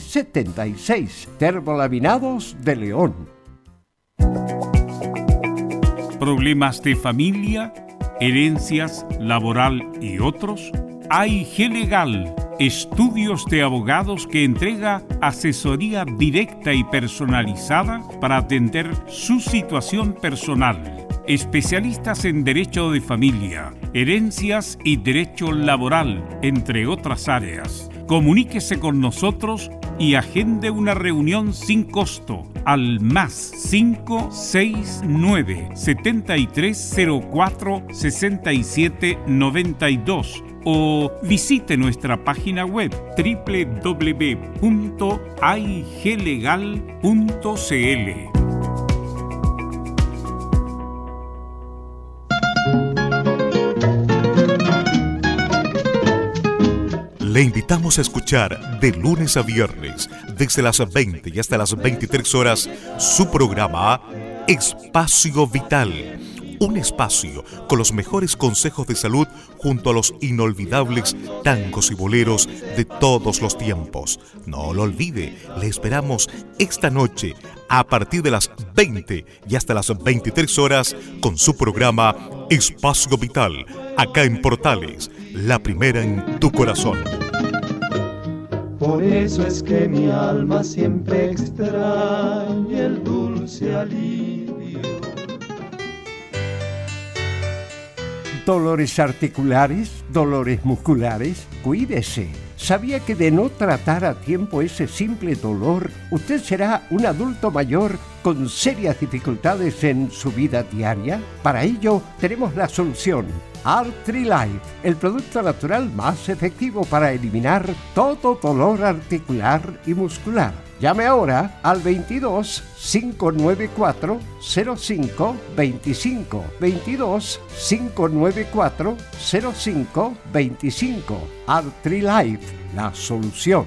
76 Termolaminados de León. ¿Problemas de familia, herencias, laboral y otros? AIG Legal, estudios de abogados que entrega asesoría directa y personalizada para atender su situación personal. Especialistas en derecho de familia, herencias y derecho laboral, entre otras áreas. Comuníquese con nosotros y agende una reunión sin costo al más 569 7304 6792 o visite nuestra página web www.iglegal.cl. Le invitamos a escuchar de lunes a viernes, desde las 20 y hasta las 23 horas, su programa Espacio Vital. Un espacio con los mejores consejos de salud junto a los inolvidables tangos y boleros de todos los tiempos. No lo olvide, le esperamos esta noche a partir de las 20 y hasta las 23 horas con su programa Espacio Vital, acá en Portales, la primera en tu corazón. Por eso es que mi alma siempre extraña el dulce alivio. Dolores articulares, dolores musculares, cuídese. ¿Sabía que de no tratar a tiempo ese simple dolor, usted será un adulto mayor con serias dificultades en su vida diaria? Para ello, tenemos la solución Artrilife, el producto natural más efectivo para eliminar todo dolor articular y muscular. Llame ahora al 22 594 05 25 22 594 05 25 Artrilife, la solución.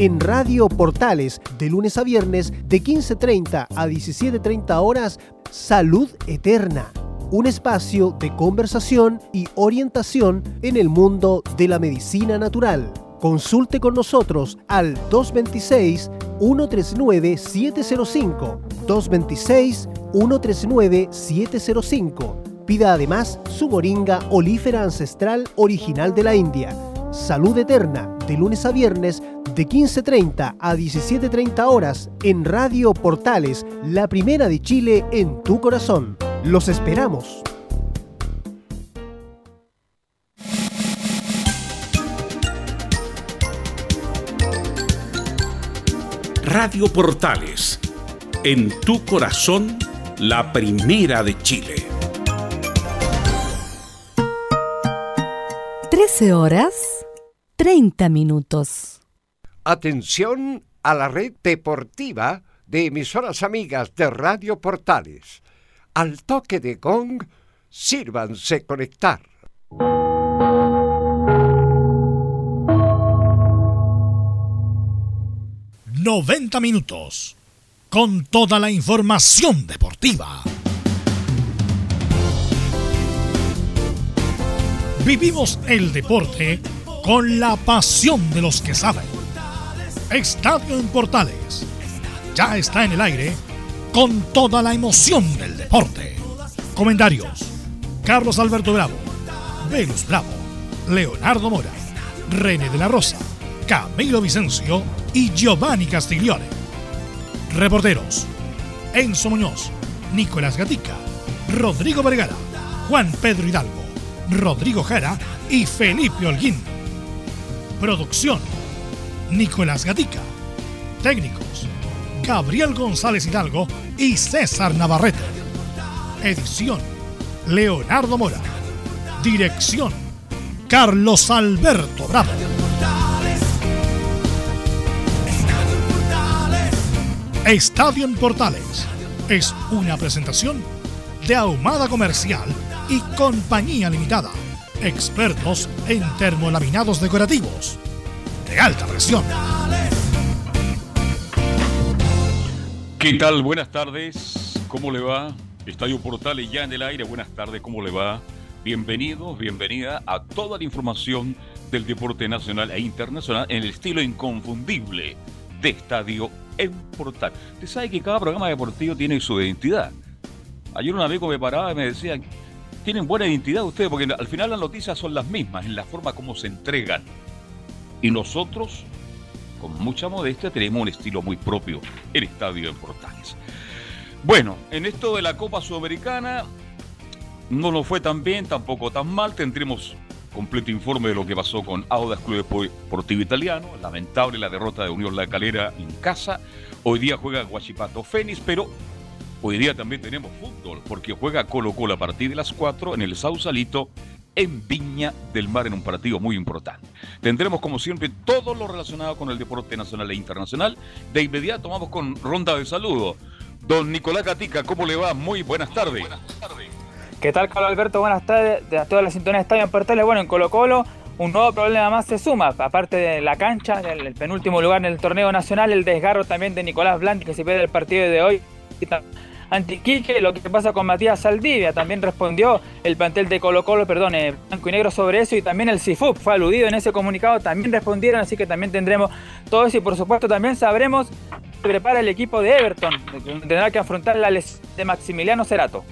en Radio Portales de lunes a viernes de 15.30 a 17.30 horas Salud Eterna, un espacio de conversación y orientación en el mundo de la medicina natural. Consulte con nosotros al 226-139-705. 226-139-705. Pida además su moringa olífera ancestral original de la India. Salud Eterna, de lunes a viernes, de 15.30 a 17.30 horas, en Radio Portales, la primera de Chile en tu corazón. Los esperamos. Radio Portales, en tu corazón, la primera de Chile. 13 horas 30 minutos. Atención a la red deportiva de emisoras amigas de Radio Portales. Al toque de gong, sírvanse conectar. ¡90 minutos! Con toda la información deportiva. Vivimos el deporte con la pasión de los que saben. Estadio en Portales ya está en el aire con toda la emoción del deporte. Comentarios: Carlos Alberto Bravo, Velus Bravo, Leonardo Mora, René de la Rosa, Camilo Vicencio y Giovanni Castiglione. Reporteros: Enzo Muñoz, Nicolás Gatica, Rodrigo Vergara, Juan Pedro Hidalgo, Rodrigo Jara y Felipe Holguín. Producción, Nicolás Gatica. Técnicos, Gabriel González Hidalgo y César Navarrete. Edición, Leonardo Mora. Dirección, Carlos Alberto Bravo. Estadio en Portales es una presentación de Ahumada Comercial y Compañía Limitada, expertos en termolaminados decorativos de alta presión. ¿Qué tal? Buenas tardes. ¿Cómo le va? Estadio Portales ya en el aire. Buenas tardes. ¿Cómo le va? Bienvenidos, bienvenida a toda la información del deporte nacional e internacional en el estilo inconfundible de Estadio en Portal. Usted sabe que cada programa deportivo tiene su identidad. Ayer un amigo me paraba y me decía, tienen buena identidad ustedes, porque al final las noticias son las mismas, en la forma como se entregan. Y nosotros, con mucha modestia, tenemos un estilo muy propio, el Estadio en Portales. Bueno, en esto de la Copa Sudamericana, no nos fue tan bien, tampoco tan mal. Tendremos completo informe de lo que pasó con Audas Club Deportivo Italiano. Lamentable la derrota de Unión La Calera en casa. Hoy día juega Guachipato Fénix, pero hoy día también tenemos fútbol, porque juega Colo Colo a partir de las 4 en el Sausalito en Viña del Mar en un partido muy importante. Tendremos como siempre todo lo relacionado con el deporte nacional e internacional. De inmediato vamos con ronda de saludos. Don Nicolás Gatica, ¿cómo le va? Muy buenas tardes. ¿Qué tal, Carlos Alberto? Buenas tardes. De toda la sintonía de Estadio en Portales. Bueno, en Colo Colo un nuevo problema más se suma. Aparte de la cancha, el, penúltimo lugar en el torneo nacional, el desgarro también de Nicolás Blanc, que se pierde el partido de hoy. Antiquique, lo que pasa con Matías Saldivia, también respondió el plantel de Colo Colo, perdón, eh, blanco y negro sobre eso, y también el CIFUP fue aludido en ese comunicado, también respondieron, así que también tendremos todo eso, y por supuesto también sabremos que prepara el equipo de Everton, tendrá que afrontar la lesión de Maximiliano Cerato.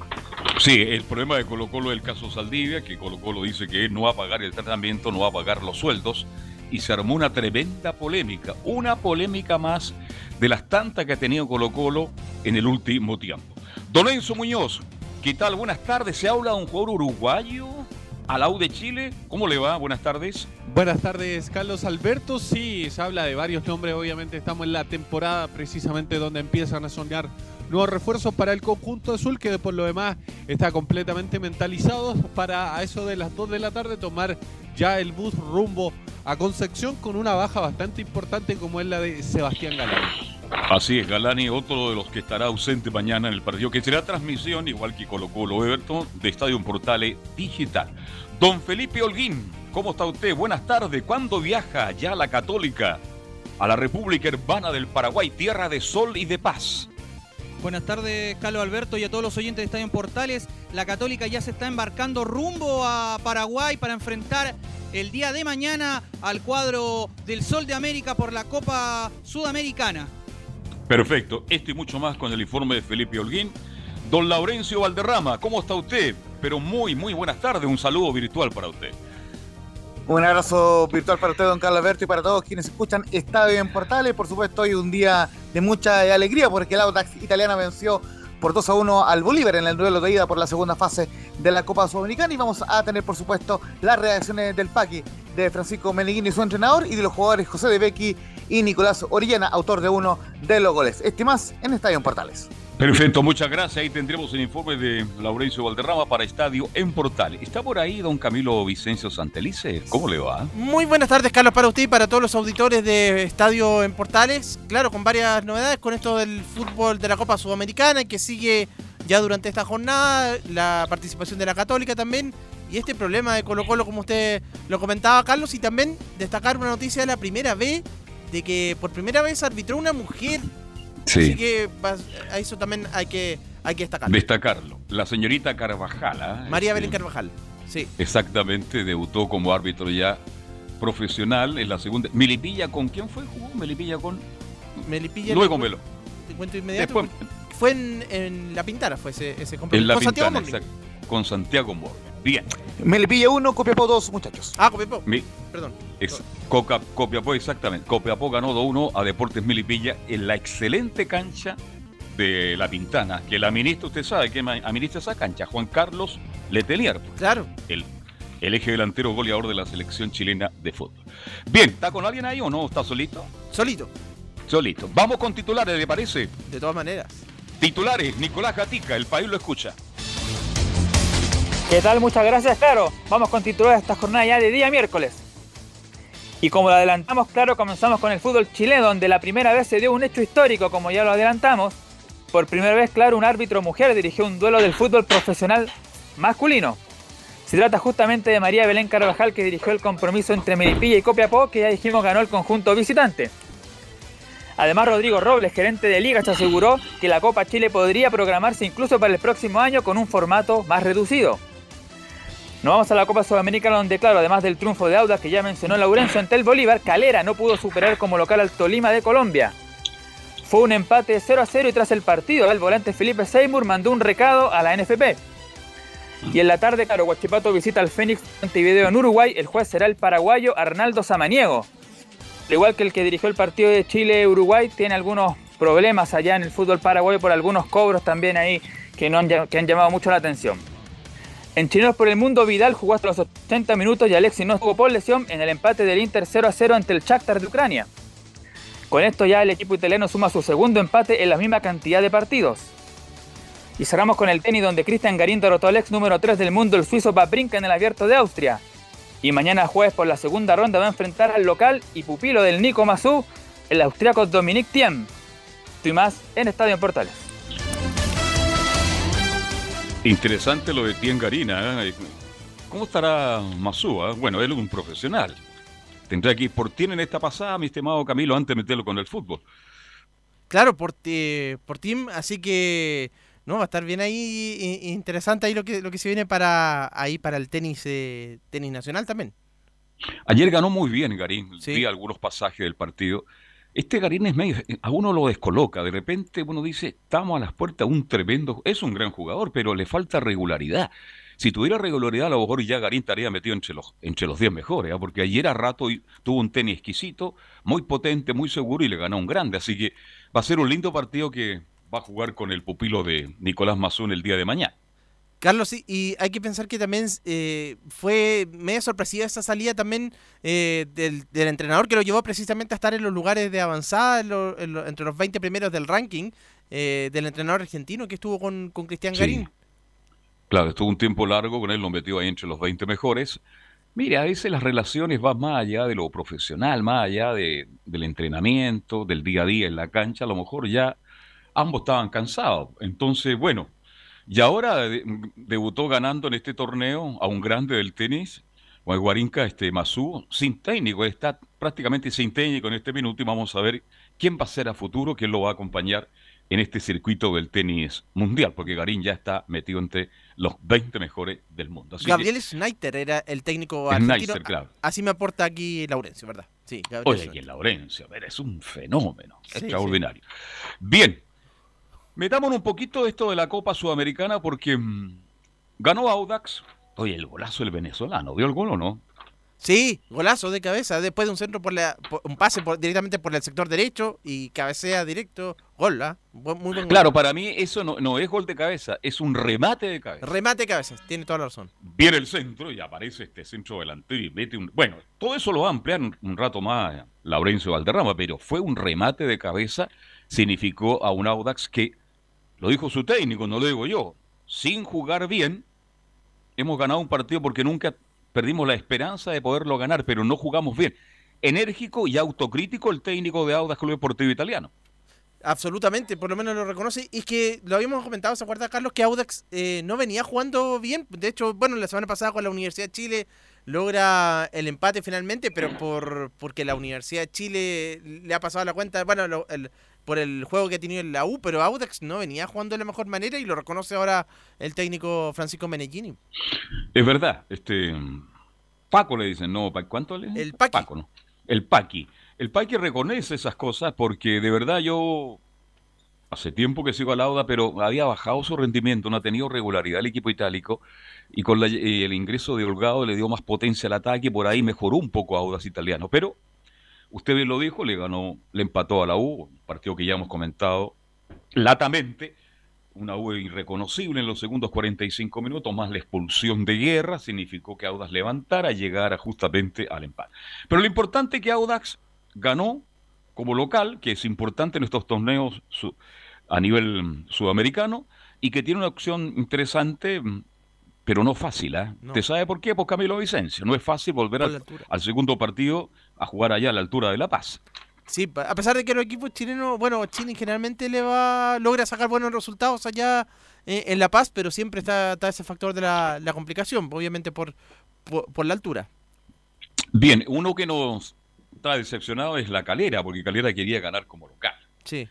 Sí, el problema de Colo Colo es el caso Saldivia, que Colo Colo dice que no va a pagar el tratamiento, no va a pagar los sueldos, y se armó una tremenda polémica, una polémica más de las tantas que ha tenido Colo Colo en el último tiempo. Don Enzo Muñoz, ¿qué tal? Buenas tardes, se habla de un jugador uruguayo al AU de Chile. ¿Cómo le va? Buenas tardes. Buenas tardes, Carlos Alberto. Sí, se habla de varios nombres. Obviamente estamos en la temporada precisamente donde empiezan a soñar nuevos refuerzos para el conjunto azul, que por lo demás está completamente mentalizado para a eso de las 2 de la tarde tomar ya el bus rumbo a Concepción con una baja bastante importante como es la de Sebastián Galani. Así es, Galani, otro de los que estará ausente mañana en el partido, que será transmisión, igual que Colo Colo Everton, de Estadio Portales Digital. Don Felipe Holguín, ¿cómo está usted? Buenas tardes. ¿Cuándo viaja ya la Católica a la República Hermana del Paraguay, tierra de sol y de paz? Buenas tardes, Carlos Alberto y a todos los oyentes de Estadio en Portales. La Católica ya se está embarcando rumbo a Paraguay para enfrentar el día de mañana al cuadro del Sol de América por la Copa Sudamericana. Perfecto, esto y mucho más con el informe de Felipe Holguín. Don Laurencio Valderrama, ¿cómo está usted? Pero muy, muy buenas tardes, un saludo virtual para usted. Un abrazo virtual para usted, don Carlos Alberto, y para todos quienes escuchan Estadio en Portales. Por supuesto, hoy un día de mucha alegría porque el Audax italiana venció por 2 a 1 al Bolívar en el duelo de ida por la segunda fase de la Copa Sudamericana. Y vamos a tener, por supuesto, las reacciones del Paqui de Francisco Meneghini, su entrenador, y de los jugadores José de Becky y Nicolás Orellana, autor de uno de los goles. Este más en Estadio en Portales. Perfecto, muchas gracias. Ahí tendremos el informe de Laurencio Valderrama para Estadio en Portal. ¿Está por ahí don Camilo Vicencio Santelice? ¿Cómo le va? Muy buenas tardes, Carlos, para usted y para todos los auditores de Estadio en Portales. Claro, con varias novedades con esto del fútbol de la Copa Sudamericana que sigue ya durante esta jornada, la participación de la Católica también y este problema de Colo Colo, como usted lo comentaba, Carlos, y también destacar una noticia de la primera vez de que por primera vez arbitró una mujer Así que a eso también hay que, hay que destacarlo. Destacarlo. La señorita Carvajal. ¿ah? María Belén Carvajal. Sí. Exactamente, debutó como árbitro ya profesional en la segunda. Melipilla con quién fue? ¿Jugó Melipilla con? Melipilla. Luego Melo. Te cuento inmediato. fue en, La Pintara, fue ese, ese En La con Pintana, Santiago Con Santiago Mor. Bien. Melipilla 1, Copiapó 2, muchachos. Ah, Copiapó. Perdón. Copiapó, exactamente. Copiapó ganó 2-1 a Deportes Melipilla en la excelente cancha de La Pintana, que la ministra, usted sabe que administra esa cancha, Juan Carlos Letelier. Claro. El, el eje delantero goleador de la selección chilena de fútbol. Bien, ¿está con alguien ahí o no? ¿Está solito? Solito. Solito. Vamos con titulares, ¿le parece? De todas maneras. Titulares, Nicolás Gatica, el país lo escucha. ¿Qué tal? Muchas gracias, claro. Vamos con titulares esta jornada ya de día miércoles. Y como lo adelantamos, claro, comenzamos con el fútbol chileno, donde la primera vez se dio un hecho histórico, como ya lo adelantamos. Por primera vez, claro, un árbitro mujer dirigió un duelo del fútbol profesional masculino. Se trata justamente de María Belén Carvajal, que dirigió el compromiso entre Melipilla y Copiapó, que ya dijimos ganó el conjunto visitante. Además, Rodrigo Robles, gerente de Liga, se aseguró que la Copa Chile podría programarse incluso para el próximo año con un formato más reducido. Nos vamos a la Copa Sudamericana donde, claro, además del triunfo de Auda que ya mencionó Laurencio ante el Bolívar, Calera no pudo superar como local al Tolima de Colombia. Fue un empate 0 a 0 y tras el partido el volante Felipe Seymour mandó un recado a la NFP. Y en la tarde, claro, Guachipato visita al Fénix Montevideo en Uruguay. El juez será el paraguayo Arnaldo Samaniego. Al igual que el que dirigió el partido de Chile-Uruguay, tiene algunos problemas allá en el fútbol paraguayo por algunos cobros también ahí que, no que han llamado mucho la atención. En Chilenos por el Mundo, Vidal jugó hasta los 80 minutos y Alexis no jugó por lesión en el empate del Inter 0 a 0 ante el Shakhtar de Ucrania. Con esto ya el equipo italiano suma su segundo empate en la misma cantidad de partidos. Y cerramos con el tenis donde Cristian Garín derrotó al ex número 3 del mundo, el suizo Babrinka en el abierto de Austria. Y mañana jueves por la segunda ronda va a enfrentar al local y pupilo del Nico Mazú, el austriaco Dominic Thiem. Estoy más en Estadio Portales. Interesante lo de Tien Garina. ¿eh? ¿Cómo estará Mazú? eh? Bueno, él es un profesional. Tendrá que ir por Tien en esta pasada, mi estimado Camilo, antes de meterlo con el fútbol. Claro, por, ti- por Team, así que no va a estar bien ahí interesante ahí lo que lo que se viene para ahí para el tenis eh, tenis nacional también. Ayer ganó muy bien Garín. Sí. Vi algunos pasajes del partido. Este Garín es medio, a uno lo descoloca. De repente uno dice, estamos a las puertas un tremendo, es un gran jugador, pero le falta regularidad. Si tuviera regularidad, a lo mejor ya Garín estaría metido entre los, entre los 10 mejores, ¿ah? porque ayer a rato tuvo un tenis exquisito, muy potente, muy seguro y le ganó un grande. Así que va a ser un lindo partido que va a jugar con el pupilo de Nicolás Mazún el día de mañana. Carlos, sí, y hay que pensar que también eh, fue media sorpresiva esa salida también eh, del, del entrenador que lo llevó precisamente a estar en los lugares de avanzada, en lo- en lo- entre los 20 primeros del ranking, eh, del entrenador argentino que estuvo con, con Cristian Sí. Garín. Claro, estuvo un tiempo largo con él, lo metió ahí entre los 20 mejores. Mire, a veces las relaciones van más allá de lo profesional, más allá de, del entrenamiento, del día a día en la cancha. A lo mejor ya ambos estaban cansados. Entonces, bueno, y ahora de- debutó ganando en este torneo a un grande del tenis, Guarinca, este Mazú, sin técnico, está prácticamente sin técnico en este minuto y vamos a ver quién va a ser a futuro, quién lo va a acompañar en este circuito del tenis mundial, porque Garín ya está metido entre los 20 mejores del mundo. Así que- Gabriel Schneider era el técnico argentino. Schneider, claro. Así me aporta aquí Laurencio, ¿verdad? Sí, Gabriel Oye, Schneider. en Laurencio, a ver, es un fenómeno Sí, extraordinario. Bien, metámonos un poquito de esto de la Copa Sudamericana porque mm, ganó Audax. Oye, el golazo del venezolano, ¿dio el gol o no? Sí, golazo de cabeza, después de un centro por la, por- un pase por- directamente por el sector derecho y cabecea directo, gol, ¿ah? Buen- muy buen gol. Claro, para mí eso no, no es gol de cabeza, es un remate de cabeza. Remate de cabeza, tiene toda la razón. Viene el centro y aparece este centro delantero y mete un... Bueno, todo eso lo va a ampliar un, un rato más Laurencio Valderrama, pero fue un remate de cabeza, significó a un Audax que, lo dijo su técnico, no lo digo yo, sin jugar bien, hemos ganado un partido porque nunca perdimos la esperanza de poderlo ganar, pero no jugamos bien. Enérgico y autocrítico el técnico de Audax Club Deportivo Italiano. Absolutamente, por lo menos lo reconoce. Y es que lo habíamos comentado, ¿se acuerda, Carlos? Que Audax eh, no venía jugando bien. De hecho, bueno, la semana pasada con la Universidad de Chile logra el empate finalmente, pero por porque la Universidad de Chile le ha pasado la cuenta, bueno, el- por el juego que ha tenido en la U, pero Audax no venía jugando de la mejor manera y lo reconoce ahora el técnico Francisco Menellini. Es verdad, este Paco le dicen, no, ¿cuánto le El Paqui. Paco, ¿no? El Paqui. El Paqui reconoce esas cosas porque de verdad yo hace tiempo que sigo al Auda, pero había bajado su rendimiento, no ha tenido regularidad el equipo itálico y con la- el ingreso de Holgado le dio más potencia al ataque, por ahí mejoró un poco a Audas italiano, pero usted bien lo dijo, le ganó, le empató a la U, un partido que ya hemos comentado latamente, una U irreconocible en los segundos 45 minutos, más la expulsión de guerra, significó que Audax levantara, llegara justamente al empate. Pero lo importante es que Audax ganó como local, que es importante en estos torneos a nivel mm, sudamericano, y que tiene una opción interesante, mm, pero no fácil. ¿ah? No. ¿Te sabe por qué? Por Camilo Vicencio. No es fácil volver al segundo partido a jugar allá a la altura de La Paz. Sí, a pesar de que los equipos chilenos, bueno, Chile generalmente le va, logra sacar buenos resultados allá eh, en La Paz, pero siempre está, ese factor de la, complicación, obviamente por, por, la altura. Bien, uno que nos está decepcionado es la Calera, porque Calera quería ganar como local. Sí.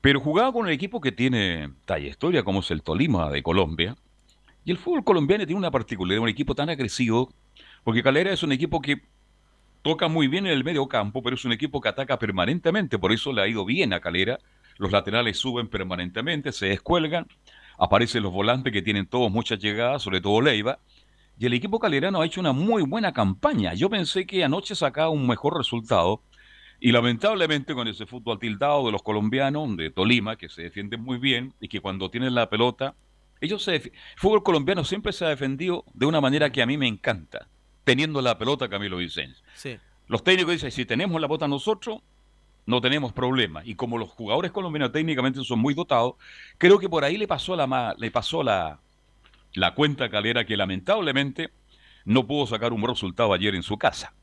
Pero jugaba con un equipo que tiene trayectoria, como es el Tolima de Colombia. Y el fútbol colombiano tiene una particularidad, un equipo tan agresivo, porque Calera es un equipo que toca muy bien en el medio campo, pero es un equipo que ataca permanentemente, por eso le ha ido bien a Calera. Los laterales suben permanentemente, se descuelgan, aparecen los volantes que tienen todos muchas llegadas, sobre todo Leiva. Y el equipo calerano ha hecho una muy buena campaña. Yo pensé que anoche sacaba un mejor resultado. Y lamentablemente con ese fútbol tildado de los colombianos, de Tolima, que se defienden muy bien y que cuando tienen la pelota, ellos se el fútbol colombiano siempre se ha defendido de una manera que a mí me encanta teniendo la pelota Camilo Vicente. Los técnicos dicen, si tenemos la pelota nosotros, no tenemos problema. Y como los jugadores colombianos técnicamente son muy dotados, creo que por ahí le pasó la, le pasó la, la cuenta Calera que lamentablemente no pudo sacar un buen resultado ayer en su casa.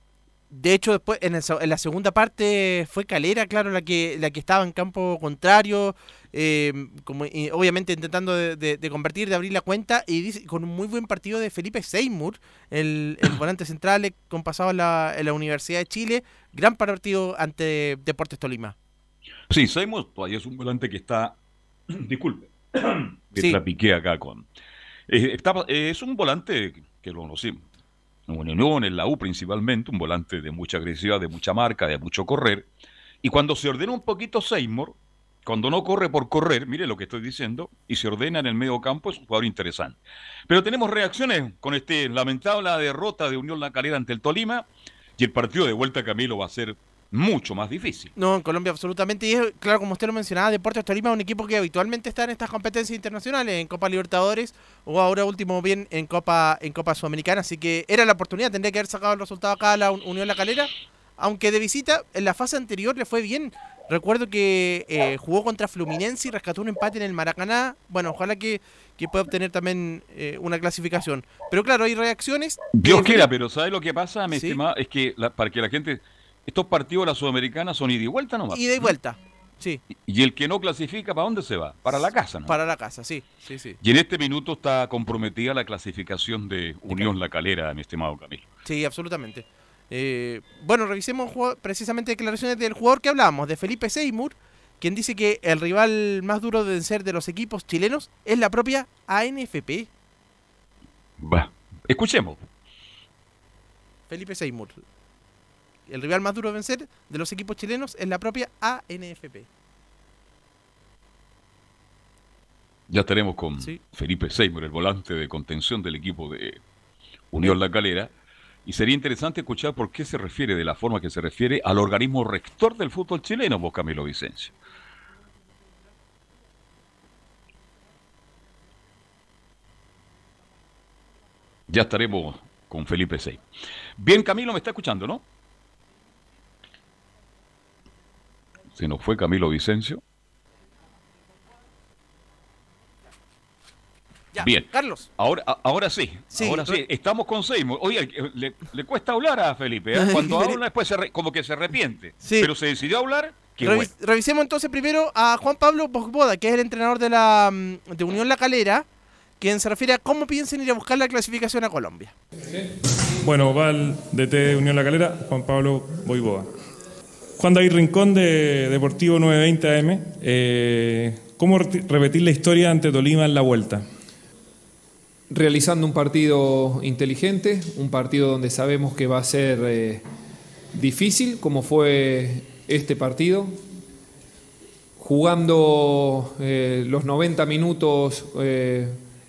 De hecho, después en, en, la segunda parte fue Calera, claro, la que, la que estaba en campo contrario, eh, como, obviamente intentando de, convertir, de abrir la cuenta, y dice, con un muy buen partido de Felipe Seymour, el, volante central eh, con pasado en la, en la Universidad de Chile, gran partido ante Deportes Tolima. Sí, Seymour todavía es un volante que está, disculpe, que sí. acá con... Eh, es un volante que lo conocimos en Unión, en la U principalmente, un volante de mucha agresividad, de mucha marca, de mucho correr. Y cuando se ordena un poquito Seymour, cuando no corre por correr, mire lo que estoy diciendo, y se ordena en el medio campo, es un jugador interesante. Pero tenemos reacciones con este lamentable derrota de Unión La Calera ante el Tolima, y el partido de vuelta Camilo va a ser mucho más difícil. No, en Colombia absolutamente. Y es, claro, como usted lo mencionaba, Deportes Tolima es un equipo que habitualmente está en estas competencias internacionales, en Copa Libertadores o ahora último bien en Copa en Copa Sudamericana. Así que era la oportunidad, tendría que haber sacado el resultado acá a la Unión La Calera. Aunque de visita, en la fase anterior le fue bien. Recuerdo que eh, jugó contra Fluminense y rescató un empate en el Maracaná. Bueno, ojalá que, pueda obtener también eh, una clasificación. Pero claro, hay reacciones. Dios quiera, pero ¿sabe lo que pasa, mi estimado? Es que para que la gente estos partidos de la Sudamericana son ida y vuelta nomás. Ida y vuelta, sí. Y el que no clasifica, ¿para dónde se va? Para la casa, ¿no? Para la casa, sí, sí, sí. Y en este minuto está comprometida la clasificación de Unión La Calera, mi estimado Camilo. Sí, absolutamente. Eh, bueno, revisemos precisamente declaraciones del jugador que hablábamos, de Felipe Seymour, quien dice que el rival más duro de vencer de los equipos chilenos es la propia ANFP. Va, escuchemos. Felipe Seymour, el rival más duro de vencer de los equipos chilenos es la propia ANFP. Ya estaremos con Felipe Seymour, el volante de contención del equipo de Unión La Calera. Y sería interesante escuchar por qué se refiere de la forma que se refiere al organismo rector del fútbol chileno, vos Camilo Vicencio. Ya estaremos con Felipe Sey. Bien, Camilo, me está escuchando, ¿no? Se nos fue Camilo Vicencio. Bien. Carlos. Ahora, ahora sí, ahora sí. Estamos con Seymour. Oye, le, cuesta hablar a Felipe. ¿eh? Cuando habla después como que se arrepiente. Pero se decidió hablar. Revisemos entonces primero a Juan Pablo Bosboda, que es el entrenador de la mm, de Unión La Calera, quien se refiere a cómo piensan ir a buscar la clasificación a Colombia. Bueno, va el DT de Unión La Calera, Juan Pablo Boiboda. Juan David Rincón de Deportivo 920 AM. Eh, ¿Cómo repetir la historia ante Tolima en la vuelta? Realizando un partido inteligente, un partido donde sabemos que va a ser eh, difícil, como fue este partido. Jugando eh, los 90 minutos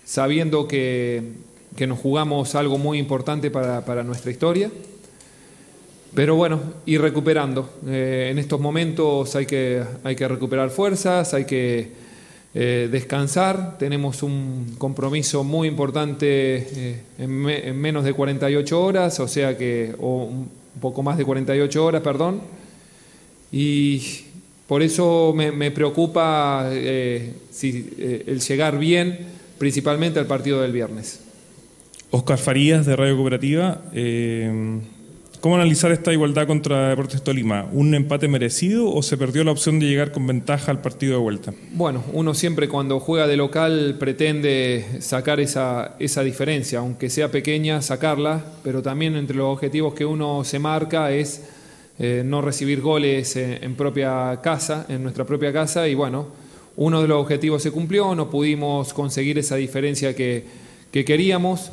sabiendo que, nos jugamos algo muy importante para nuestra historia. Pero bueno, ir recuperando. Eh, en estos momentos hay que, hay que recuperar fuerzas, hay que eh, descansar. Tenemos un compromiso muy importante eh, en, menos de 48 horas, o sea que, o un poco más de 48 horas, perdón. Y por eso me, preocupa el llegar bien, principalmente al partido del viernes. Oscar Farías, de Radio Cooperativa. ¿Cómo analizar esta igualdad contra Deportes Tolima? ¿Un empate merecido o se perdió la opción de llegar con ventaja al partido de vuelta? Bueno, uno siempre cuando juega de local pretende sacar esa, esa diferencia, aunque sea pequeña, sacarla, pero también entre los objetivos que uno se marca es eh, no recibir goles en, en propia casa, en nuestra propia casa, y bueno, uno de los objetivos se cumplió, no pudimos conseguir esa diferencia que, que queríamos.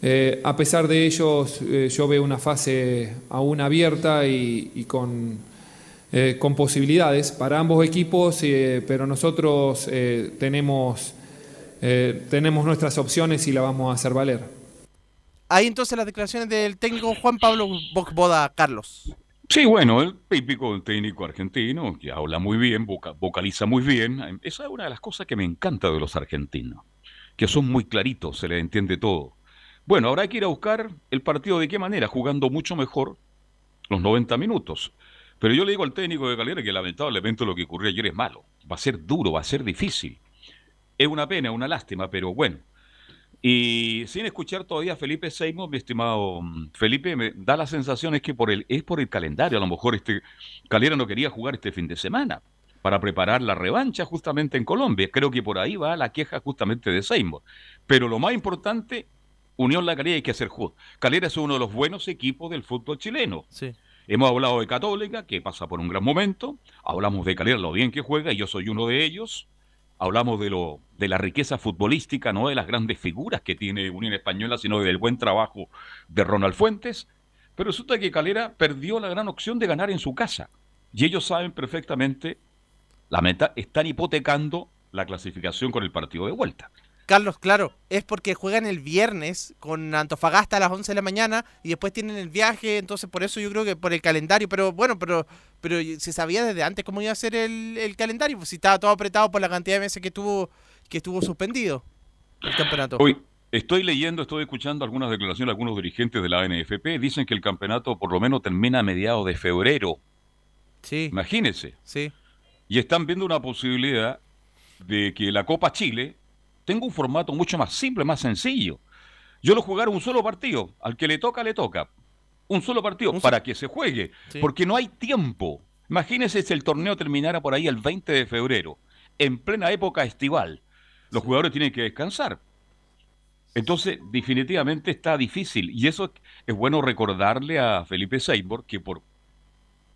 Eh, a pesar de ellos, eh, yo veo una fase aún abierta y, y con, eh, con, posibilidades para ambos equipos, pero nosotros tenemos, tenemos nuestras opciones y la vamos a hacer valer. Ahí entonces las declaraciones del técnico Juan Pablo Bocboda, Carlos. Sí, bueno, el típico técnico argentino, que habla muy bien, voca, vocaliza muy bien. Esa es una de las cosas que me encanta de los argentinos, que son muy claritos, se les entiende todo. Bueno, ahora hay que ir a buscar el partido de qué manera, jugando mucho mejor los 90 minutos. Pero yo le digo al técnico de Calera que lamentablemente lo que ocurrió ayer es malo. Va a ser duro, va a ser difícil. Es una pena, una lástima, pero bueno. Y sin escuchar todavía a Felipe Seymour, mi estimado mm, Felipe, me da la sensación es que por el, es por el calendario. A lo mejor este Calera no quería jugar este fin de semana para preparar la revancha justamente en Colombia. Creo que por ahí va la queja justamente de Seymour. Pero lo más importante Unión La Calera hay que hacer justo. Calera es uno de los buenos equipos del fútbol chileno. Sí. Hemos hablado de Católica, que pasa por un gran momento. Hablamos de Calera, lo bien que juega, y yo soy uno de ellos. Hablamos de, lo, de la riqueza futbolística, no de las grandes figuras que tiene Unión Española, sino del buen trabajo de Ronald Fuentes. Pero resulta que Calera perdió la gran opción de ganar en su casa. Y ellos saben perfectamente, la meta, están hipotecando la clasificación con el partido de vuelta. Carlos, claro, es porque juegan el viernes con Antofagasta a las 11 de la mañana y después tienen el viaje, entonces por eso yo creo que por el calendario, pero bueno, pero pero se sabía desde antes cómo iba a ser el, calendario, pues si estaba todo apretado por la cantidad de meses que estuvo que estuvo suspendido el campeonato. Hoy estoy leyendo, estoy escuchando algunas declaraciones de algunos dirigentes de la NFP, dicen que el campeonato por lo menos termina a mediados de febrero. Sí. Imagínense. Sí. Y están viendo una posibilidad de que la Copa Chile tengo un formato mucho más simple, más sencillo. Yo lo jugar un solo partido, al que le toca, le toca. Un solo partido, para que se juegue, porque no hay tiempo. Imagínense si el torneo terminara por ahí el 20 de febrero, en plena época estival. Los jugadores tienen que descansar. Entonces, definitivamente está difícil. Y eso es bueno recordarle a Felipe Seymour que por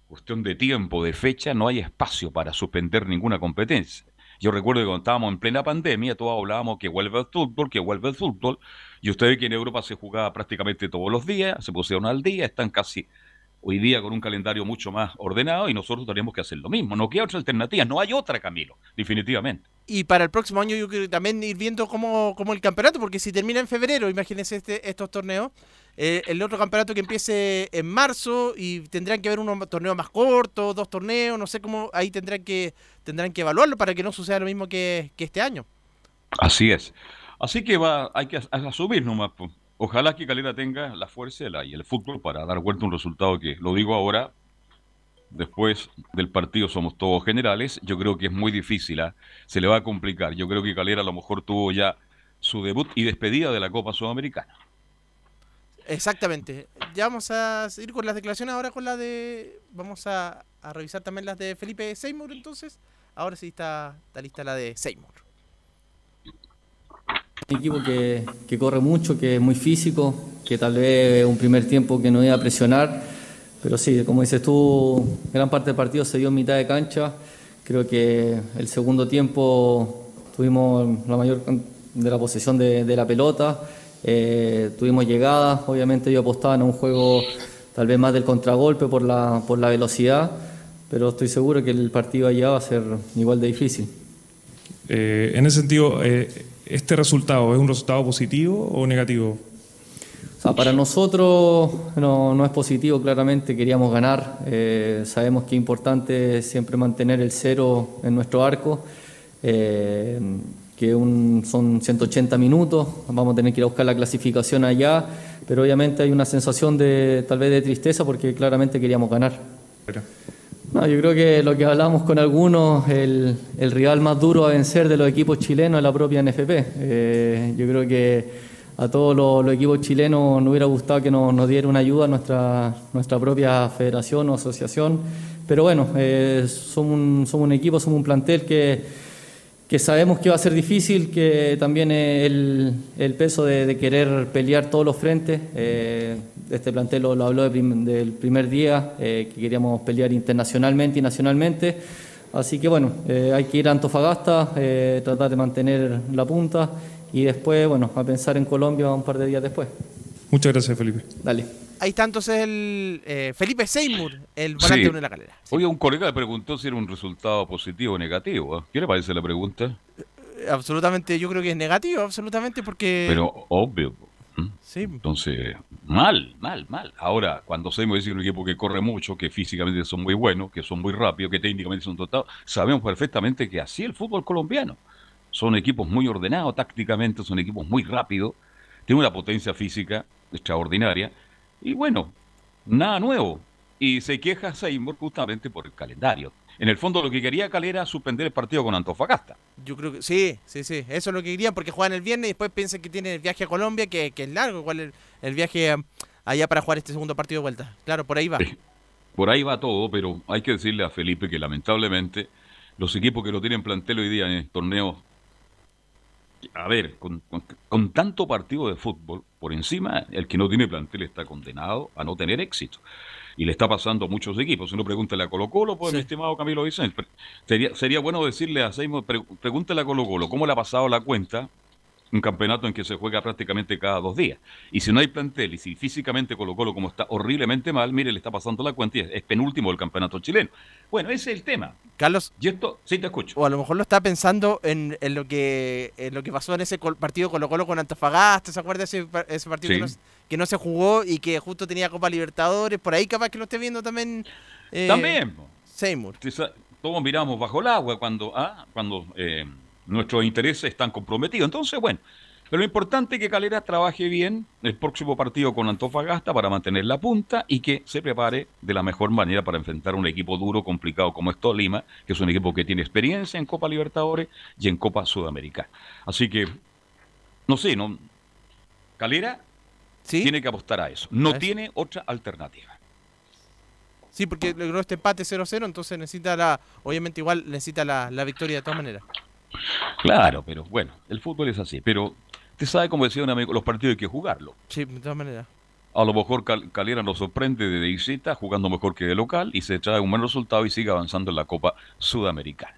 cuestión de tiempo, de fecha, no hay espacio para suspender ninguna competencia. Yo recuerdo que cuando estábamos en plena pandemia, todos hablábamos que vuelve el fútbol, que vuelve el fútbol, y usted ve que en Europa se jugaba prácticamente todos los días, se pusieron al día, están casi hoy día con un calendario mucho más ordenado y nosotros tenemos que hacer lo mismo. No queda otra alternativa, no hay otra, Camilo, definitivamente. Y para el próximo año yo quiero también ir viendo cómo, cómo el campeonato, porque si termina en febrero, imagínense este, estos torneos, eh, el otro campeonato que empiece en marzo y tendrán que ver unos torneos más cortos, dos torneos, no sé cómo, ahí tendrán que tendrán que evaluarlo para que no suceda lo mismo que, este año. Así es. Así que va, hay que asumir nomás. Ojalá que Calera tenga la fuerza y el fútbol para dar vuelta un resultado que, lo digo ahora, después del partido somos todos generales, yo creo que es muy difícil, ¿ah? se le va a complicar. Yo creo que Calera a lo mejor tuvo ya su debut y despedida de la Copa Sudamericana. Exactamente. Ya vamos a seguir con las declaraciones ahora con la de... Vamos a, revisar también las de Felipe Seymour entonces. Ahora sí está, está lista la de Seymour. Un equipo que, que, corre mucho, que es muy físico, que tal vez un primer tiempo que no iba a presionar, pero sí, como dices tú, gran parte del partido se dio en mitad de cancha. Creo que el segundo tiempo tuvimos la mayor de la posesión de, de la pelota eh, tuvimos llegadas, obviamente yo apostaba en un juego tal vez más del contragolpe por la, por la velocidad, pero estoy seguro que el partido allá va a ser igual de difícil. Eh, en ese sentido, eh, ¿este resultado es un resultado positivo o negativo? para nosotros no, no, es positivo, claramente queríamos ganar. sabemos que es importante siempre mantener el cero en nuestro arco que un, son 180 minutos, vamos a tener que ir a buscar la clasificación allá, pero obviamente hay una sensación de tal vez de tristeza porque claramente queríamos ganar. No, yo creo que lo que hablamos con algunos, el, el, rival más duro a vencer de los equipos chilenos es la propia NFP. Eh, yo creo que a todos los, los equipos chilenos nos hubiera gustado que nos, nos diera una ayuda nuestra, nuestra propia federación o asociación. Pero bueno, eh, somos, un, somos un equipo, somos un plantel que, que sabemos que va a ser difícil, que también el, el peso de, de querer pelear todos los frentes. eh, este plantel lo, lo habló de prim- del primer día, eh, que queríamos pelear internacionalmente y nacionalmente. Así que bueno, eh, hay que ir a Antofagasta, eh, tratar de mantener la punta y después, bueno, a pensar en Colombia un par de días después. Muchas gracias, Felipe. Dale. Ahí está entonces el eh, Felipe Seymour, el volante de la Calera. Oye, un colega le preguntó si era un resultado positivo o negativo. ¿eh? ¿Qué le parece la pregunta? Eh, Absolutamente, yo creo que es negativo, absolutamente, porque... Pero obvio. Sí. Entonces, mal, mal, mal. Ahora, cuando sabemos decir un equipo que corre mucho, que físicamente son muy buenos, que son muy rápidos, que técnicamente son dotados, sabemos perfectamente que así es el fútbol colombiano. Son equipos muy ordenados tácticamente, son equipos muy rápidos, tienen una potencia física extraordinaria. Y bueno, nada nuevo. Y se queja Seymour justamente por el calendario. En el fondo lo que quería Calera era suspender el partido con Antofagasta. Yo creo que sí, sí, sí. Eso es lo que querían porque juegan el viernes y después piensan que tienen el viaje a Colombia, que, que es largo, igual el, el viaje um, allá para jugar este segundo partido de vuelta. Claro, por ahí va. Por ahí va todo, pero hay que decirle a Felipe que lamentablemente los equipos que lo tienen plantel hoy día en el torneo, a ver, con, con- con tanto partido de fútbol, por encima, el que no tiene plantel está condenado a no tener éxito. Y le está pasando a muchos equipos. Si uno pregúntale a Colo Colo, pues mi estimado Camilo Vicente, sería, sería bueno decirle a Seymour, pre- pregúntale a Colo Colo, ¿cómo le ha pasado la cuenta un campeonato en que se juega prácticamente cada dos días. Y si no hay plantel y si físicamente Colo Colo como está horriblemente mal, mire, le está pasando la cuenta y es, penúltimo del campeonato chileno. Bueno, ese es el tema. Carlos. Y esto, sí te escucho. O a lo mejor lo está pensando en, en lo que en lo que pasó en ese col- partido Colo Colo con Antofagasta, ¿se acuerda ese, ese partido Sí. que, no, se- que no se jugó y que justo tenía Copa Libertadores? Por ahí capaz que lo esté viendo también. eh, También. Seymour. Todos miramos bajo el agua cuando, ah, cuando eh, nuestros intereses están comprometidos. Entonces, bueno, pero lo importante es que Calera trabaje bien el próximo partido con Antofagasta para mantener la punta y que se prepare de la mejor manera para enfrentar un equipo duro, complicado como es Tolima, que es un equipo que tiene experiencia en Copa Libertadores y en Copa Sudamericana. Así que, no sé, no Calera tiene que apostar a eso. No A eso. tiene otra alternativa. Sí, porque logró este empate 0-0, entonces necesita la. Obviamente, igual necesita la, la victoria de todas maneras. Claro, pero bueno, el fútbol es así. Pero usted sabe, como decía un amigo, los partidos hay que jugarlo. Sí, de todas maneras. A lo mejor Cal- Calera nos sorprende de visita, jugando mejor que de local, y se trae un buen resultado y sigue avanzando en la Copa Sudamericana.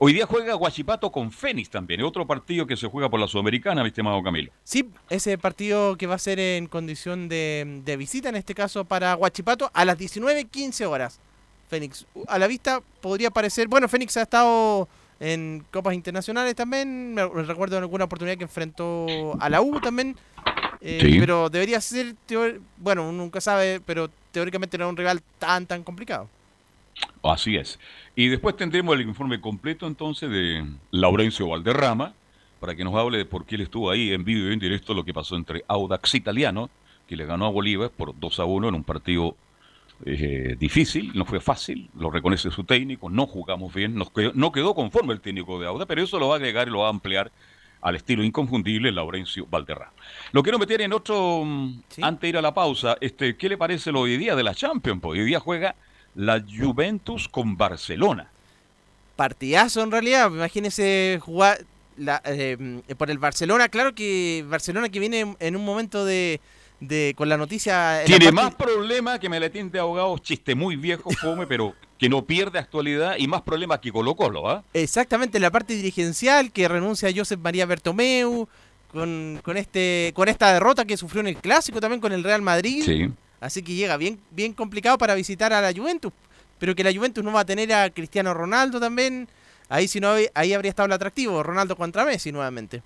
Hoy día juega Guachipato con Fénix también, otro partido que se juega por la Sudamericana, mi estimado Camilo. Sí, ese partido que va a ser en condición de, de visita, en este caso para Huachipato, a las 19.15 horas. Fénix, a la vista podría parecer. Bueno, Fénix ha estado en copas internacionales también. Me recuerdo en alguna oportunidad que enfrentó a la U también. eh, Sí. Pero debería ser. Bueno, uno nunca sabe, pero teóricamente no es un rival tan, tan complicado. Así es. Y después tendremos el informe completo entonces de Laurencio Valderrama, para que nos hable de por qué él estuvo ahí en vivo y en directo lo que pasó entre Audax Italiano, que le ganó a Bolívar por 2 a 1 en un partido eh, difícil, no fue fácil, lo reconoce su técnico, no jugamos bien, nos quedó- no quedó conforme el técnico de Audax, pero eso lo va a agregar y lo va a ampliar al estilo inconfundible Laurencio Valderrama. Lo quiero meter en otro, mm, antes de ir a la pausa, este, ¿qué le parece lo hoy día de la Champions? Pues hoy día juega la Juventus con Barcelona. partidazo en realidad. Imagínese jugar la- eh, por el Barcelona. Claro que Barcelona que viene en un momento de, de con la noticia. la Tiene más problemas que Meletín de Abogados, chiste muy viejo, fome, pero que no pierde actualidad y más problemas que Colo Colo, ¿ah? Exactamente, la parte dirigencial que renuncia a Josep María Bertomeu. Con, con este con esta derrota que sufrió en el clásico también con el Real Madrid. Sí. Así que llega bien, bien complicado para visitar a la Juventus. Pero que la Juventus no va a tener a Cristiano Ronaldo también. Ahí si no ahí habría estado el atractivo, Ronaldo contra Messi nuevamente.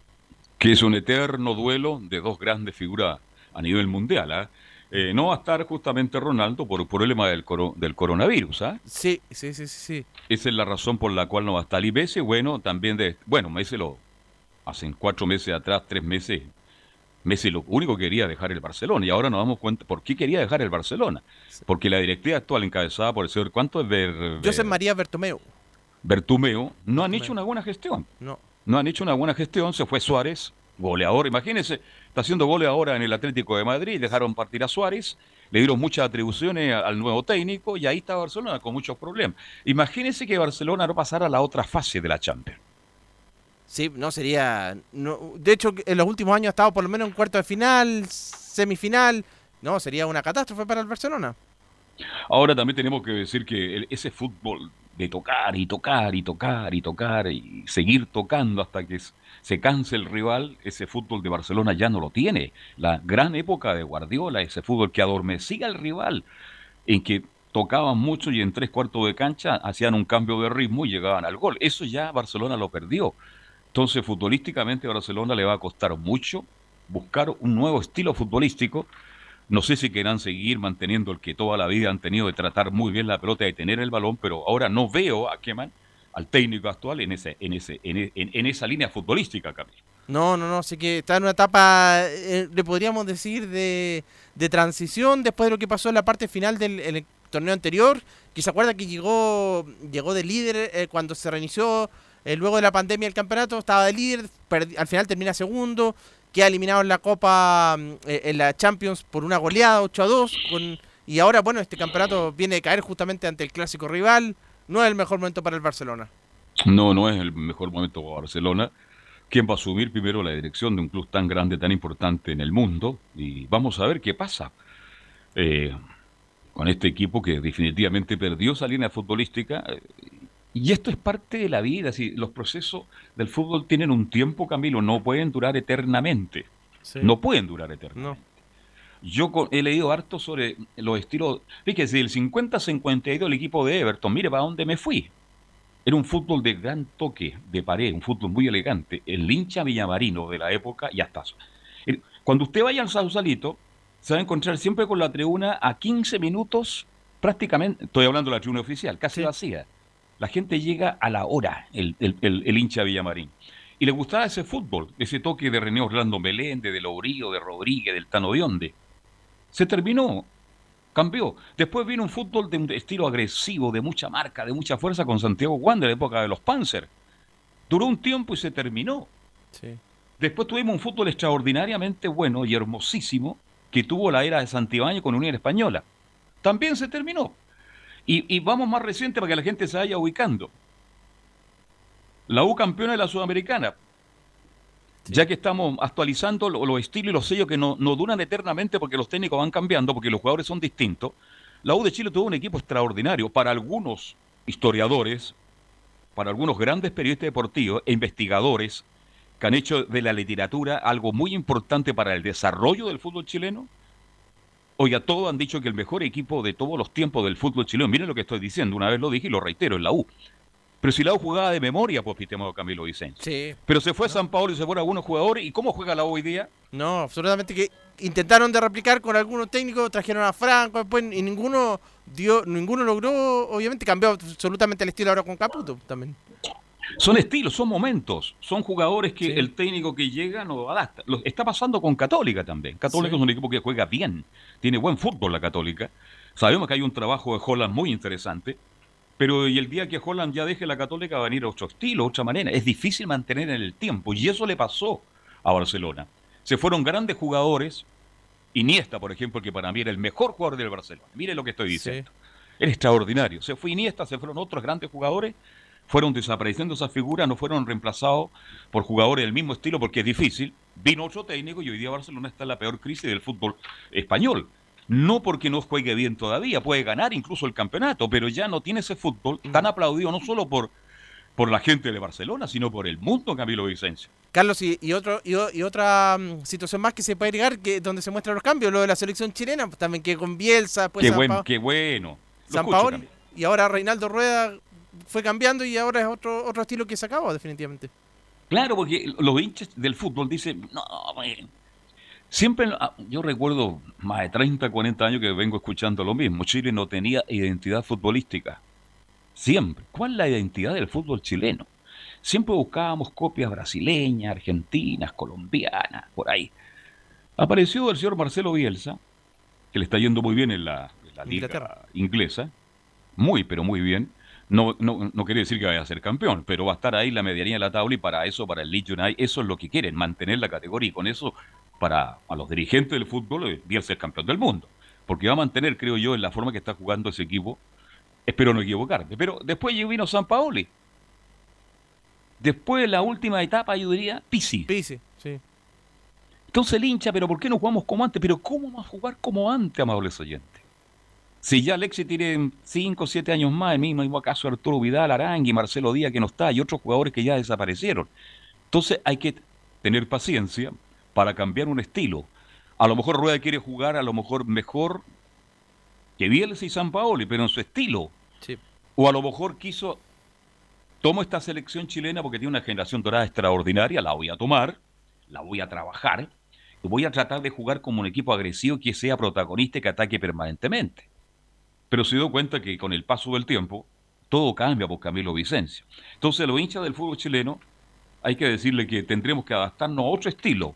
Que es un eterno duelo de dos grandes figuras a nivel mundial, ¿ah? Eh, no va a estar justamente Ronaldo por el problema del, coro- del coronavirus, ¿ah? Sí, sí, sí, sí, sí. Esa es la razón por la cual no va a estar. Y Messi, bueno, también de... Bueno, Messi lo... Hacen cuatro meses atrás, tres meses, Messi lo único que quería dejar el Barcelona. Y ahora nos damos cuenta por qué quería dejar el Barcelona. Porque la directiva actual encabezada por el señor, ¿cuánto es? Ver, Josep María Bertomeu. Bertumeo, no han hecho una buena gestión. No. No han hecho una buena gestión. Se fue Suárez, goleador. Imagínense, está haciendo goles ahora en el Atlético de Madrid, dejaron partir a Suárez, le dieron muchas atribuciones al nuevo técnico y ahí está Barcelona con muchos problemas. Imagínense que Barcelona no pasara a la otra fase de la Champions. Sí, no sería. No, de hecho, en los últimos años ha estado por lo menos en cuarto de final, semifinal. No, sería una catástrofe para el Barcelona. Ahora también tenemos que decir que ese fútbol de tocar y tocar y tocar y tocar y seguir tocando hasta que se canse el rival, ese fútbol de Barcelona ya no lo tiene. La gran época de Guardiola, ese fútbol que adormecía al rival, en que tocaban mucho y en tres cuartos de cancha hacían un cambio de ritmo y llegaban al gol. Eso ya Barcelona lo perdió. Entonces, futbolísticamente a Barcelona le va a costar mucho buscar un nuevo estilo futbolístico. No sé si querrán seguir manteniendo el que toda la vida han tenido de tratar muy bien la pelota y tener el balón, pero ahora no veo a Keman, al técnico actual, en, ese, en, ese, en, en- esa línea futbolística, Camilo. No, no, no, sé que está en una etapa, eh, le podríamos decir, de, de transición después de lo que pasó en la parte final del el torneo anterior, que se acuerda que llegó, llegó de líder eh, cuando se reinició, eh, luego de la pandemia el campeonato, estaba de líder, al final termina segundo, queda eliminado en la Copa, mm, eh, en la Champions por una goleada 8 a 2, con, y ahora, bueno, este campeonato viene de caer justamente ante el clásico rival, no es el mejor momento para el Barcelona. No, no es el mejor momento para Barcelona. ¿Quién va a asumir primero la dirección de un club tan grande, tan importante en el mundo? Y vamos a ver qué pasa eh, con este equipo que definitivamente perdió esa línea futbolística. Y esto es parte de la vida. Si los procesos del fútbol tienen un tiempo, Camilo, no pueden durar eternamente. No pueden durar eternamente. Yo he leído harto sobre los estilos. Fíjese, del 50-52 el equipo de Everton, mire para dónde me fui. Era un fútbol de gran toque, de pared, un fútbol muy elegante. El hincha villamarino de la época, está. El- Cuando usted vaya al Sausalito, se va a encontrar siempre con la tribuna a 15 minutos, prácticamente, estoy hablando de la tribuna oficial, casi vacía. La gente llega a la hora, el, el- el- el hincha villamarín. Y le gustaba ese fútbol, ese toque de René Orlando Meléndez, de Lourillo, de Rodríguez, del Tano Bionde. Se terminó, cambió. Después vino un fútbol de un estilo agresivo, de mucha marca, de mucha fuerza con Santiago Wander, la época de los Panzer. Duró un tiempo y se terminó. Después tuvimos un fútbol extraordinariamente bueno y hermosísimo que tuvo la era de Santibáñez con Unión Española. También se terminó. Y, y vamos más reciente para que la gente se vaya ubicando. La U campeona de la Sudamericana. Ya que estamos actualizando lo- los estilos y los sellos que no, no duran eternamente porque los técnicos van cambiando, porque los jugadores son distintos. La U de Chile tuvo un equipo extraordinario. Para algunos historiadores, para algunos grandes periodistas deportivos e investigadores que han hecho de la literatura algo muy importante para el desarrollo del fútbol chileno. Oiga, todos han dicho que el mejor equipo de todos los tiempos del fútbol chileno, miren lo que estoy diciendo, una vez lo dije y lo reitero, es la U. Pero si la U jugaba de memoria, pues, estimado Camilo Vicente. Sí. Pero se fue a San Paulo y se fueron algunos jugadores. ¿Y cómo juega la U hoy día? No, absolutamente que intentaron de replicar con algunos técnicos, trajeron a Franco después y ninguno dio, ninguno logró, obviamente cambió absolutamente el estilo ahora con Caputo también. Son estilos, son momentos, son jugadores que el técnico que llega no adapta. Lo está pasando con Católica también. Católica Sí. es un equipo que juega bien, tiene buen fútbol la Católica. Sabemos que hay un trabajo de Holland muy interesante, pero y el día que Holland ya deje la Católica va a venir otro estilo, otra manera. Es difícil mantener en el tiempo y eso le pasó a Barcelona. Se fueron grandes jugadores, Iniesta, por ejemplo, que para mí era el mejor jugador del Barcelona. Mire lo que estoy diciendo. Era extraordinario. Se fue Iniesta, se fueron otros grandes jugadores, fueron desapareciendo esas figuras, no fueron reemplazados por jugadores del mismo estilo porque es difícil. Vino otro técnico y hoy día Barcelona está en la peor crisis del fútbol español. No porque no juegue bien todavía, puede ganar incluso el campeonato, pero ya no tiene ese fútbol tan aplaudido no solo por, por la gente de Barcelona, sino por el mundo, Camilo Vicencio. Carlos, y, y otro, y, otra mm, situación más que se puede agregar, que donde se muestran los cambios, lo de la selección chilena, pues, también que con Bielsa, pues qué, buen, qué bueno. Lo San escucho, Paoli, y ahora Reinaldo Rueda fue cambiando y ahora es otro, otro estilo que se acabó definitivamente. Claro, porque los hinchas del fútbol dicen, no, bueno". siempre, ah, yo recuerdo más de 30, 40 años que vengo escuchando lo mismo, Chile no tenía identidad futbolística, siempre. ¿Cuál es la identidad del fútbol chileno? Siempre buscábamos copias brasileñas, argentinas, colombianas, por ahí. Apareció el señor Marcelo Bielsa, que le está yendo muy bien en la, en la liga Inglaterra. inglesa, muy, pero muy bien. No, no, no quiere decir que vaya a ser campeón, pero va a estar ahí la medianía de la tabla y para eso, para el Leeds United, eso es lo que quieren, mantener la categoría y con eso, para a los dirigentes del fútbol, eh, ser campeón del mundo. Porque va a mantener, creo yo, en la forma que está jugando ese equipo, espero no equivocarme. Pero después vino San Paoli. Después, la última etapa, yo diría, Pisi. Pisi, sí. Entonces el hincha, pero ¿por qué no jugamos como antes? Pero ¿cómo vamos a jugar como antes, amables oyentes? Si ya Alexis tiene 5 o 7 años más, el mismo acaso Arturo Vidal, Arangui, Marcelo Díaz que no está, y otros jugadores que ya desaparecieron. Entonces hay que tener paciencia para cambiar un estilo. A lo mejor Rueda quiere jugar, a lo mejor mejor que Bielsa y San Paoli, pero en su estilo. O a lo mejor quiso, tomo esta selección chilena porque tiene una generación dorada extraordinaria, la voy a tomar, la voy a trabajar, voy a tratar de jugar como un equipo agresivo que sea protagonista y que ataque permanentemente. Pero se dio cuenta que con el paso del tiempo, todo cambia por Camilo Vicencio. Entonces, los hinchas del fútbol chileno, hay que decirle que tendremos que adaptarnos a otro estilo.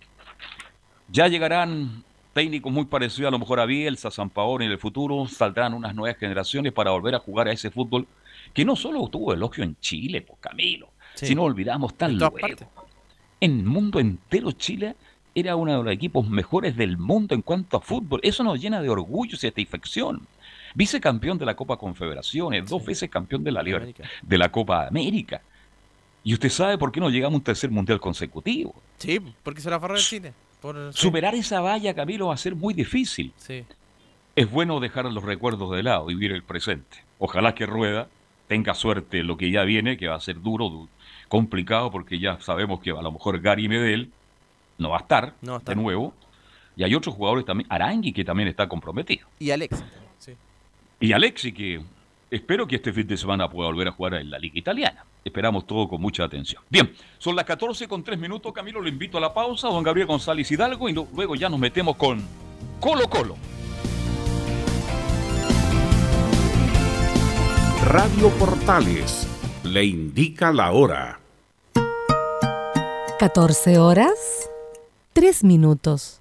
Ya llegarán técnicos muy parecidos a lo mejor a Bielsa, San Paolo en el futuro, saldrán unas nuevas generaciones para volver a jugar a ese fútbol que no solo tuvo elogio en Chile, por Camilo, si no olvidamos tan luego. En el mundo entero Chile era uno de los equipos mejores del mundo en cuanto a fútbol. Eso nos llena de orgullo y satisfacción. Vicecampeón de la Copa Confederaciones, dos veces campeón de la Liga de la Copa América. Y usted sabe por qué no llegamos a un tercer mundial consecutivo. Sí, porque se la farró de Chile. Superar esa valla, Camilo, va a ser muy difícil. Sí. Es bueno dejar los recuerdos de lado y vivir el presente. Ojalá que Rueda tenga suerte en lo que ya viene, que va a ser duro, complicado, porque ya sabemos que a lo mejor Gary Medel no va a estar, de nuevo. Y hay otros jugadores también, Arangui, que también está comprometido. Y Alexi. Y Alexi, que espero que este fin de semana pueda volver a jugar en la Liga Italiana. Esperamos todo con mucha atención. Bien, son las 14 con 3 minutos. Camilo, lo invito a la pausa. Don Gabriel González Hidalgo. Y luego ya nos metemos con Colo Colo. Radio Portales le indica la hora. 14 horas, 3 minutos.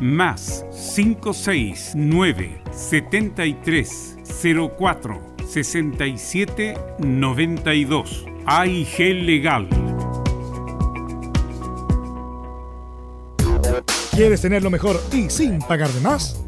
más 569 73 04 67 92 AIG Legal. ¿Quieres tener lo mejor y sin pagar de más?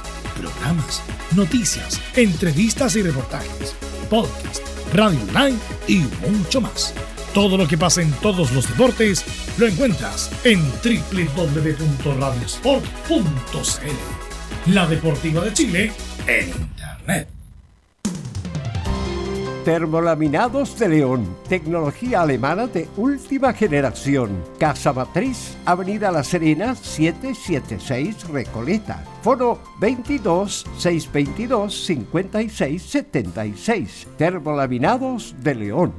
Programas, noticias, entrevistas y reportajes, podcast, radio online y mucho más. Todo lo que pasa en todos los deportes lo encuentras en www.radiosport.cl la Deportiva de Chile en Internet. Termolaminados de León, tecnología alemana de última generación. Casa Matriz, Avenida La Serena, 776 Recoleta. Foro 22 622 56 76. Termolaminados de León.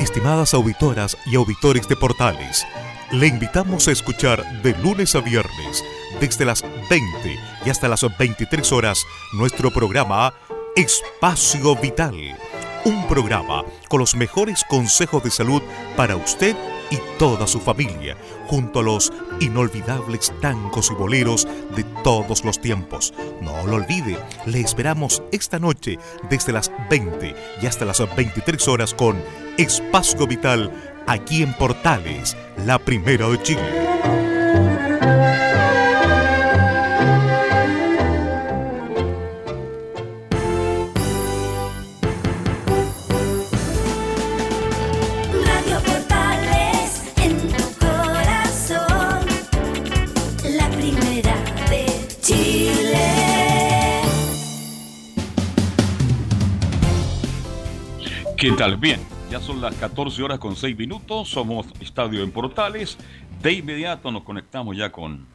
Estimadas auditoras y auditores de Portales, le invitamos a escuchar de lunes a viernes, desde las 20 y hasta las 23 horas, nuestro programa Espacio Vital, un programa con los mejores consejos de salud para usted y toda su familia, junto a los inolvidables tangos y boleros de todos los tiempos. No lo olvide, le esperamos esta noche desde las 20 y hasta las 23 horas con Espacio Vital aquí en Portales, la primera de Chile. Bien, ya son las 14 horas con 6 minutos, somos Estadio en Portales. De inmediato nos conectamos ya con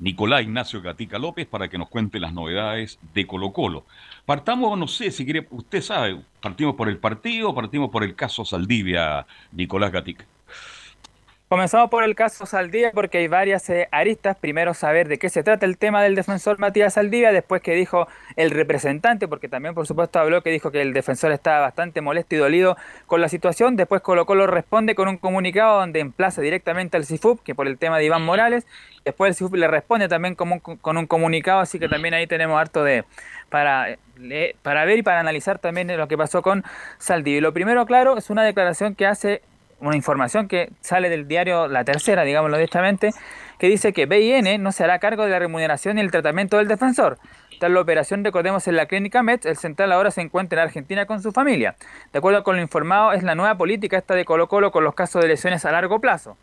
Nicolás Ignacio Gatica López para que nos cuente las novedades de Colo Colo. Partamos, no sé si quiere, usted sabe, partimos por el partido, partimos por el caso Saldivia, Nicolás Gatica. Comenzamos por el caso Saldivia porque hay varias eh, aristas. Primero saber de qué se trata el tema del defensor Matías Saldivia, después que dijo el representante, porque también por supuesto habló que dijo que el defensor estaba bastante molesto y dolido con la situación. Después Colo Colo responde con un comunicado donde emplaza directamente al CIFUP, que por el tema de Iván Morales. Después el CIFUP le responde también con un, con un comunicado, así que también ahí tenemos harto de para, para ver y para analizar también lo que pasó con Saldivia. Lo primero, claro, es una declaración que hace una información que sale del diario La Tercera, digámoslo directamente, que dice que BIN no se hará cargo de la remuneración y el tratamiento del defensor. Tras la operación, recordemos, en la clínica METS, el central ahora se encuentra en Argentina con su familia. De acuerdo con lo informado, es la nueva política esta de Colo Colo con los casos de lesiones a largo plazo.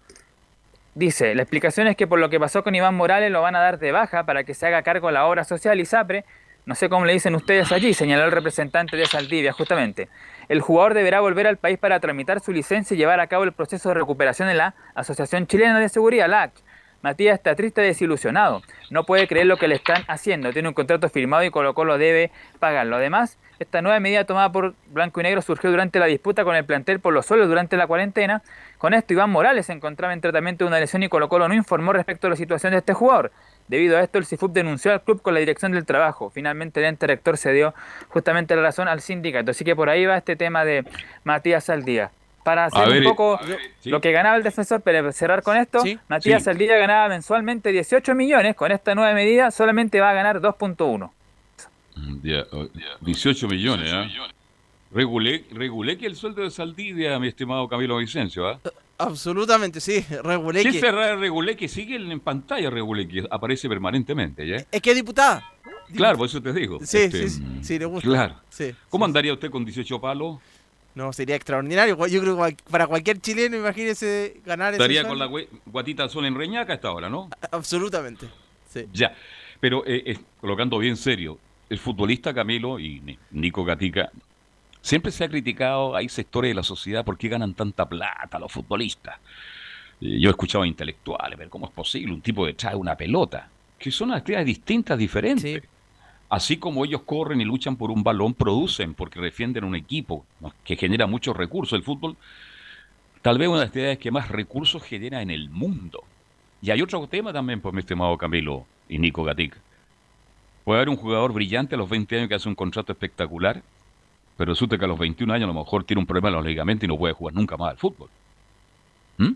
Dice, la explicación es que por lo que pasó con Iván Morales lo van a dar de baja para que se haga cargo la obra social ISAPRE. No sé cómo le dicen ustedes allí, señaló el representante de Saldivia, justamente. El jugador deberá volver al país para tramitar su licencia y llevar a cabo el proceso de recuperación en la Asociación Chilena de Seguridad, la ACH. Matías está triste y desilusionado. No puede creer lo que le están haciendo. Tiene un contrato firmado y Colo Colo debe pagarlo. Además, esta nueva medida tomada por Blanco y Negro surgió durante la disputa con el plantel por los suelos durante la cuarentena. Con esto, Iván Morales se encontraba en tratamiento de una lesión y Colo Colo no informó respecto a la situación de este jugador. Debido a esto, el CIFUP denunció al club con la dirección del trabajo. Finalmente, el ente rector se dio justamente la razón al sindicato. Así que por ahí va este tema de Matías Saldía. Para hacer ver, un poco a ver, sí. lo que ganaba el defensor, pero cerrar con esto, Matías Sí. Saldía ganaba mensualmente 18 millones. Con esta nueva medida solamente va a ganar 2.1. Ya, oh, 18 millones, ¿ah? Regulé, regulé que el sueldo de Saldivia, mi estimado Camilo Vicencio, ¿ah? Absolutamente, sí. Regulé Sí, que- ese Ra- Regulé que sigue en pantalla, Regulé que aparece permanentemente, ¿ya? Es que es diputada. Claro, por eso te digo. Sí, Este, sí, sí, sí, le gusta. Claro. Sí, ¿Cómo andaría usted con 18 palos? No, sería extraordinario. Yo creo que para cualquier chileno, imagínese ganar ese Estaría con la guatita sol en Reñaca a esta hora, ¿no? Absolutamente. Sí. Ya, pero eh, eh, colocando bien serio, el futbolista Camilo y Ni- Nico Gatica, siempre se ha criticado, hay sectores de la sociedad, ¿por qué ganan tanta plata los futbolistas? Eh, yo he escuchado a intelectuales, pero ¿cómo es posible un tipo detrás de una pelota? Que son actividades distintas, diferentes. Así como ellos corren y luchan por un balón, producen porque defienden un equipo ¿no? que genera muchos recursos. El fútbol, tal vez una de las actividades que más recursos genera en el mundo. Y hay otro tema también, pues, mi estimado Camilo y Nico Gatica. Puede haber un jugador brillante a los 20 años que hace un contrato espectacular, pero resulta que a los 21 años a lo mejor tiene un problema en los ligamentos y no puede jugar nunca más al fútbol. ¿Mm?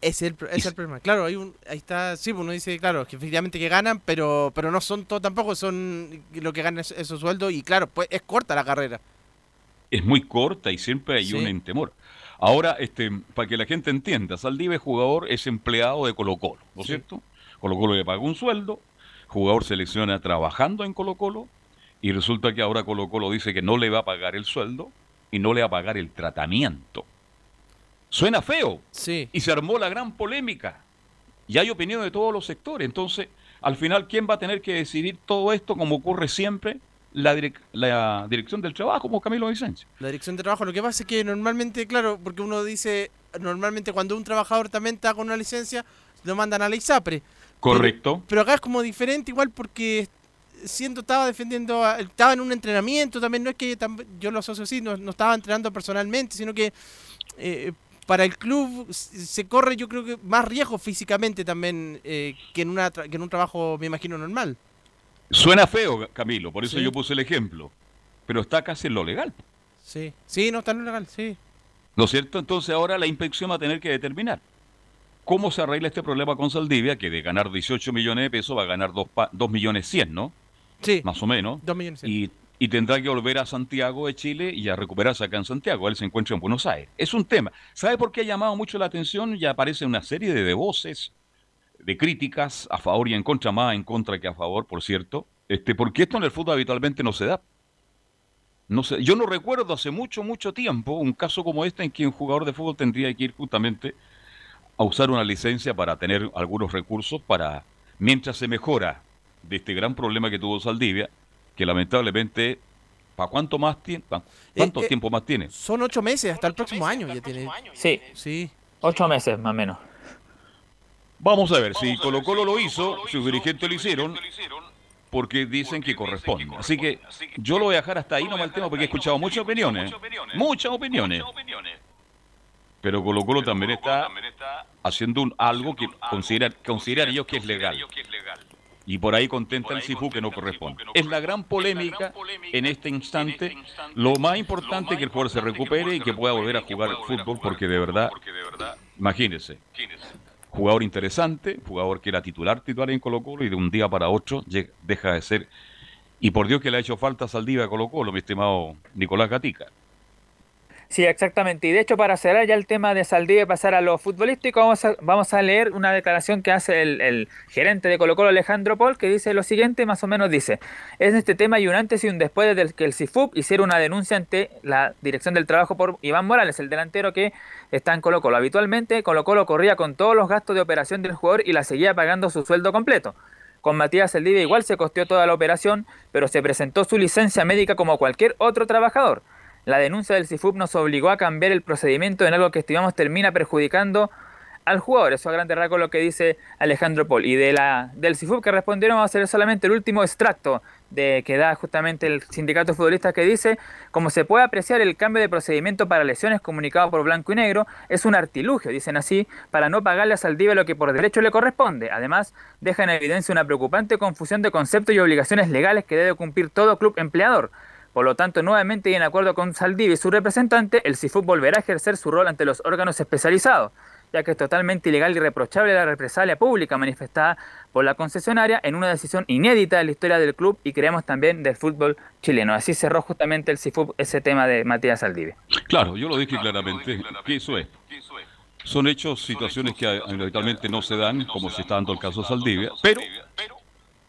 Es el, es el problema. Claro, hay un, ahí está, sí, pues uno dice, claro, que efectivamente que ganan, pero pero no son todo tampoco, son lo que ganan es- esos sueldos y claro, pues es corta la carrera. Es muy corta y siempre hay Sí. un temor. Ahora, este, para que la gente entienda, Saldívar es jugador, es empleado de Colo Colo, ¿no es Sí. cierto? Colo Colo le paga un sueldo, jugador selecciona trabajando en Colo Colo y resulta que ahora Colo Colo dice que no le va a pagar el sueldo y no le va a pagar el tratamiento. Suena feo. Sí. Y se armó la gran polémica. Y hay opinión de todos los sectores. Entonces, al final, ¿quién va a tener que decidir todo esto como ocurre siempre? La, direc- la dirección del trabajo, como Camilo Vicencio. La dirección de trabajo, lo que pasa es que normalmente, claro, porque uno dice, normalmente cuando un trabajador también está con una licencia, lo mandan a la ISAPRE. Correcto. Pero acá es como diferente igual porque siento estaba defendiendo, a- estaba en un entrenamiento también, no es que tam- yo lo asocio así, no, no estaba entrenando personalmente, sino que eh, para el club se corre yo creo que más riesgo físicamente también eh, que, en una que en un trabajo, me imagino, normal. Suena feo, Camilo, por eso Sí. yo puse el ejemplo. pero está casi en lo legal. Sí, sí, no está en lo legal, sí. ¿No es cierto? Entonces ahora la inspección va a tener que determinar cómo se arregla este problema con Saldivia, que de ganar 18 millones de pesos va a ganar 2, millones 100, ¿no? Sí. Más o menos. 2 millones 100. Y, y tendrá que volver a Santiago de Chile y a recuperarse acá en Santiago. Él se encuentra en Buenos Aires. Es un tema. ¿Sabe por qué ha llamado mucho la atención? Ya aparece una serie de, de voces, de críticas a favor y en contra, más en contra que a favor, por cierto. Este, porque esto en el fútbol habitualmente no se da. No sé, yo no recuerdo hace mucho, mucho tiempo un caso como este en que un jugador de fútbol tendría que ir justamente a usar una licencia para tener algunos recursos para, mientras se mejora de este gran problema que tuvo Saldivia, que lamentablemente, ¿para cuánto más tiempo? ¿Cuánto Eh, eh, tiempo más tiene? Son ocho meses, hasta el próximo año ya tiene. Sí. Sí. Ocho meses más o menos. Vamos a ver, si Colo Colo lo hizo, sus dirigentes lo hicieron, porque dicen que corresponde. Así que yo lo voy a dejar hasta ahí nomás el tema porque he escuchado muchas opiniones. Muchas opiniones. Pero Colo Colo también está haciendo un, algo que considera, consideran ellos que es legal. Y por ahí contenta el CIFU que no corresponde. Es la gran polémica en este instante. Lo más importante es que el jugador se recupere y que pueda volver a jugar fútbol porque de verdad, imagínense, jugador interesante, jugador que era titular titular en Colo Colo y de un día para otro deja de ser. Y por Dios que le ha hecho falta Saldivia a Colo Colo, mi estimado Nicolás Gatica. Sí, exactamente. Y de hecho, para cerrar ya el tema de Saldivia y pasar a lo futbolístico, vamos a, vamos a leer una declaración que hace el, el gerente de Colo Colo, Alejandro Paul, que dice lo siguiente, más o menos dice, es este tema y un antes y un después del que el CIFUP hiciera una denuncia ante la Dirección del Trabajo por Iván Morales, el delantero que está en Colo Colo. Habitualmente, Colo Colo corría con todos los gastos de operación del jugador y la seguía pagando su sueldo completo. Con Matías Saldivia igual se costeó toda la operación, pero se presentó su licencia médica como cualquier otro trabajador. La denuncia del CIFUP nos obligó a cambiar el procedimiento en algo que estimamos termina perjudicando al jugador. Eso a grande rasgos lo que dice Alejandro Paul. Y de la, del CIFUP que respondieron vamos a hacer solamente el último extracto de que da justamente el sindicato futbolista que dice, como se puede apreciar el cambio de procedimiento para lesiones comunicado por Blanco y Negro es un artilugio, dicen así, para no pagarle a Saldivia lo que por derecho le corresponde. Además, deja en evidencia una preocupante confusión de conceptos y obligaciones legales que debe cumplir todo club empleador. Por lo tanto, nuevamente y en acuerdo con Saldivia y su representante, el CIFUP volverá a ejercer su rol ante los órganos especializados, ya que es totalmente ilegal y reprochable la represalia pública manifestada por la concesionaria en una decisión inédita de la historia del club y creemos también del fútbol chileno. Así cerró justamente el CIFUP ese tema de Matías Saldivia. Claro, yo lo dije claramente, es. Son hechos, situaciones que habitualmente no se dan, como se está dando el caso de Saldivia, pero,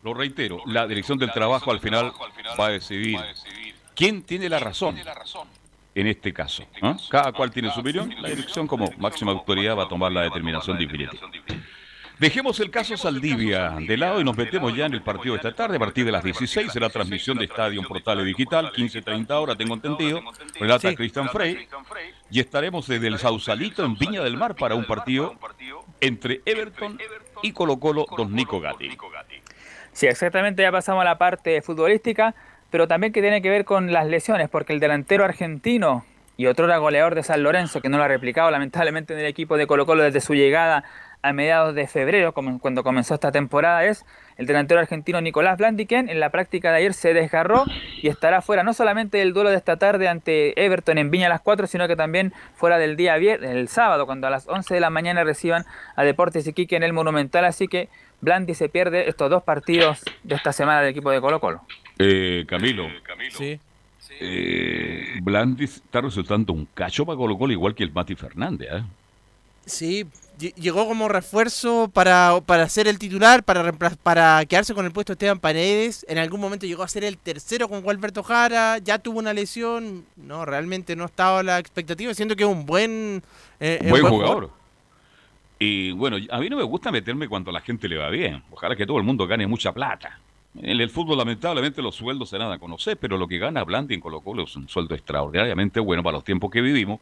lo reitero, la dirección del trabajo al final va a decidir quién tiene la razón en este caso. ¿ah? Cada cual tiene su opinión, la dirección como máxima autoridad va a tomar la determinación definitiva. Dejemos el caso Saldivia de lado y nos metemos ya en el partido de esta tarde. A partir de las 16 será transmisión de Estadio en Portales Digital, 15.30 horas, tengo entendido. Relata Sí. Cristian Frey. Y estaremos desde el Sausalito en Viña del Mar para un partido entre Everton y Colo Colo, don Nico Gatti. Sí, exactamente, ya pasamos a la parte futbolística, pero también que tiene que ver con las lesiones, porque el delantero argentino y otro goleador de San Lorenzo, que no lo ha replicado lamentablemente en el equipo de Colo Colo desde su llegada a mediados de febrero, cuando comenzó esta temporada, es el delantero argentino Nicolás Blandi, quien en la práctica de ayer se desgarró y estará fuera no solamente del duelo de esta tarde ante Everton en Viña a las 4, sino que también fuera del día viernes, el sábado, cuando a las 11 de la mañana reciban a Deportes Iquique en el Monumental, así que Blandi se pierde estos dos partidos de esta semana del equipo de Colo Colo. Eh, Camilo. Sí. Eh, Blandi está resultando un cacho para Colo Colo, igual que el Mati Fernández. ¿eh? Sí, lle- llegó como refuerzo para, para ser el titular, para para quedarse con el puesto de Esteban Paredes. En algún momento llegó a ser el tercero con Gualberto Jara, ya tuvo una lesión. No, realmente no estaba a la expectativa. Siento que es un buen, eh, eh, buen jugador. Y bueno, a mí no me gusta meterme cuando a la gente le va bien. Ojalá que todo el mundo gane mucha plata. En el fútbol, lamentablemente, los sueldos se nada a conocer, pero lo que gana Blandi en Colo Colo es un sueldo extraordinariamente bueno para los tiempos que vivimos.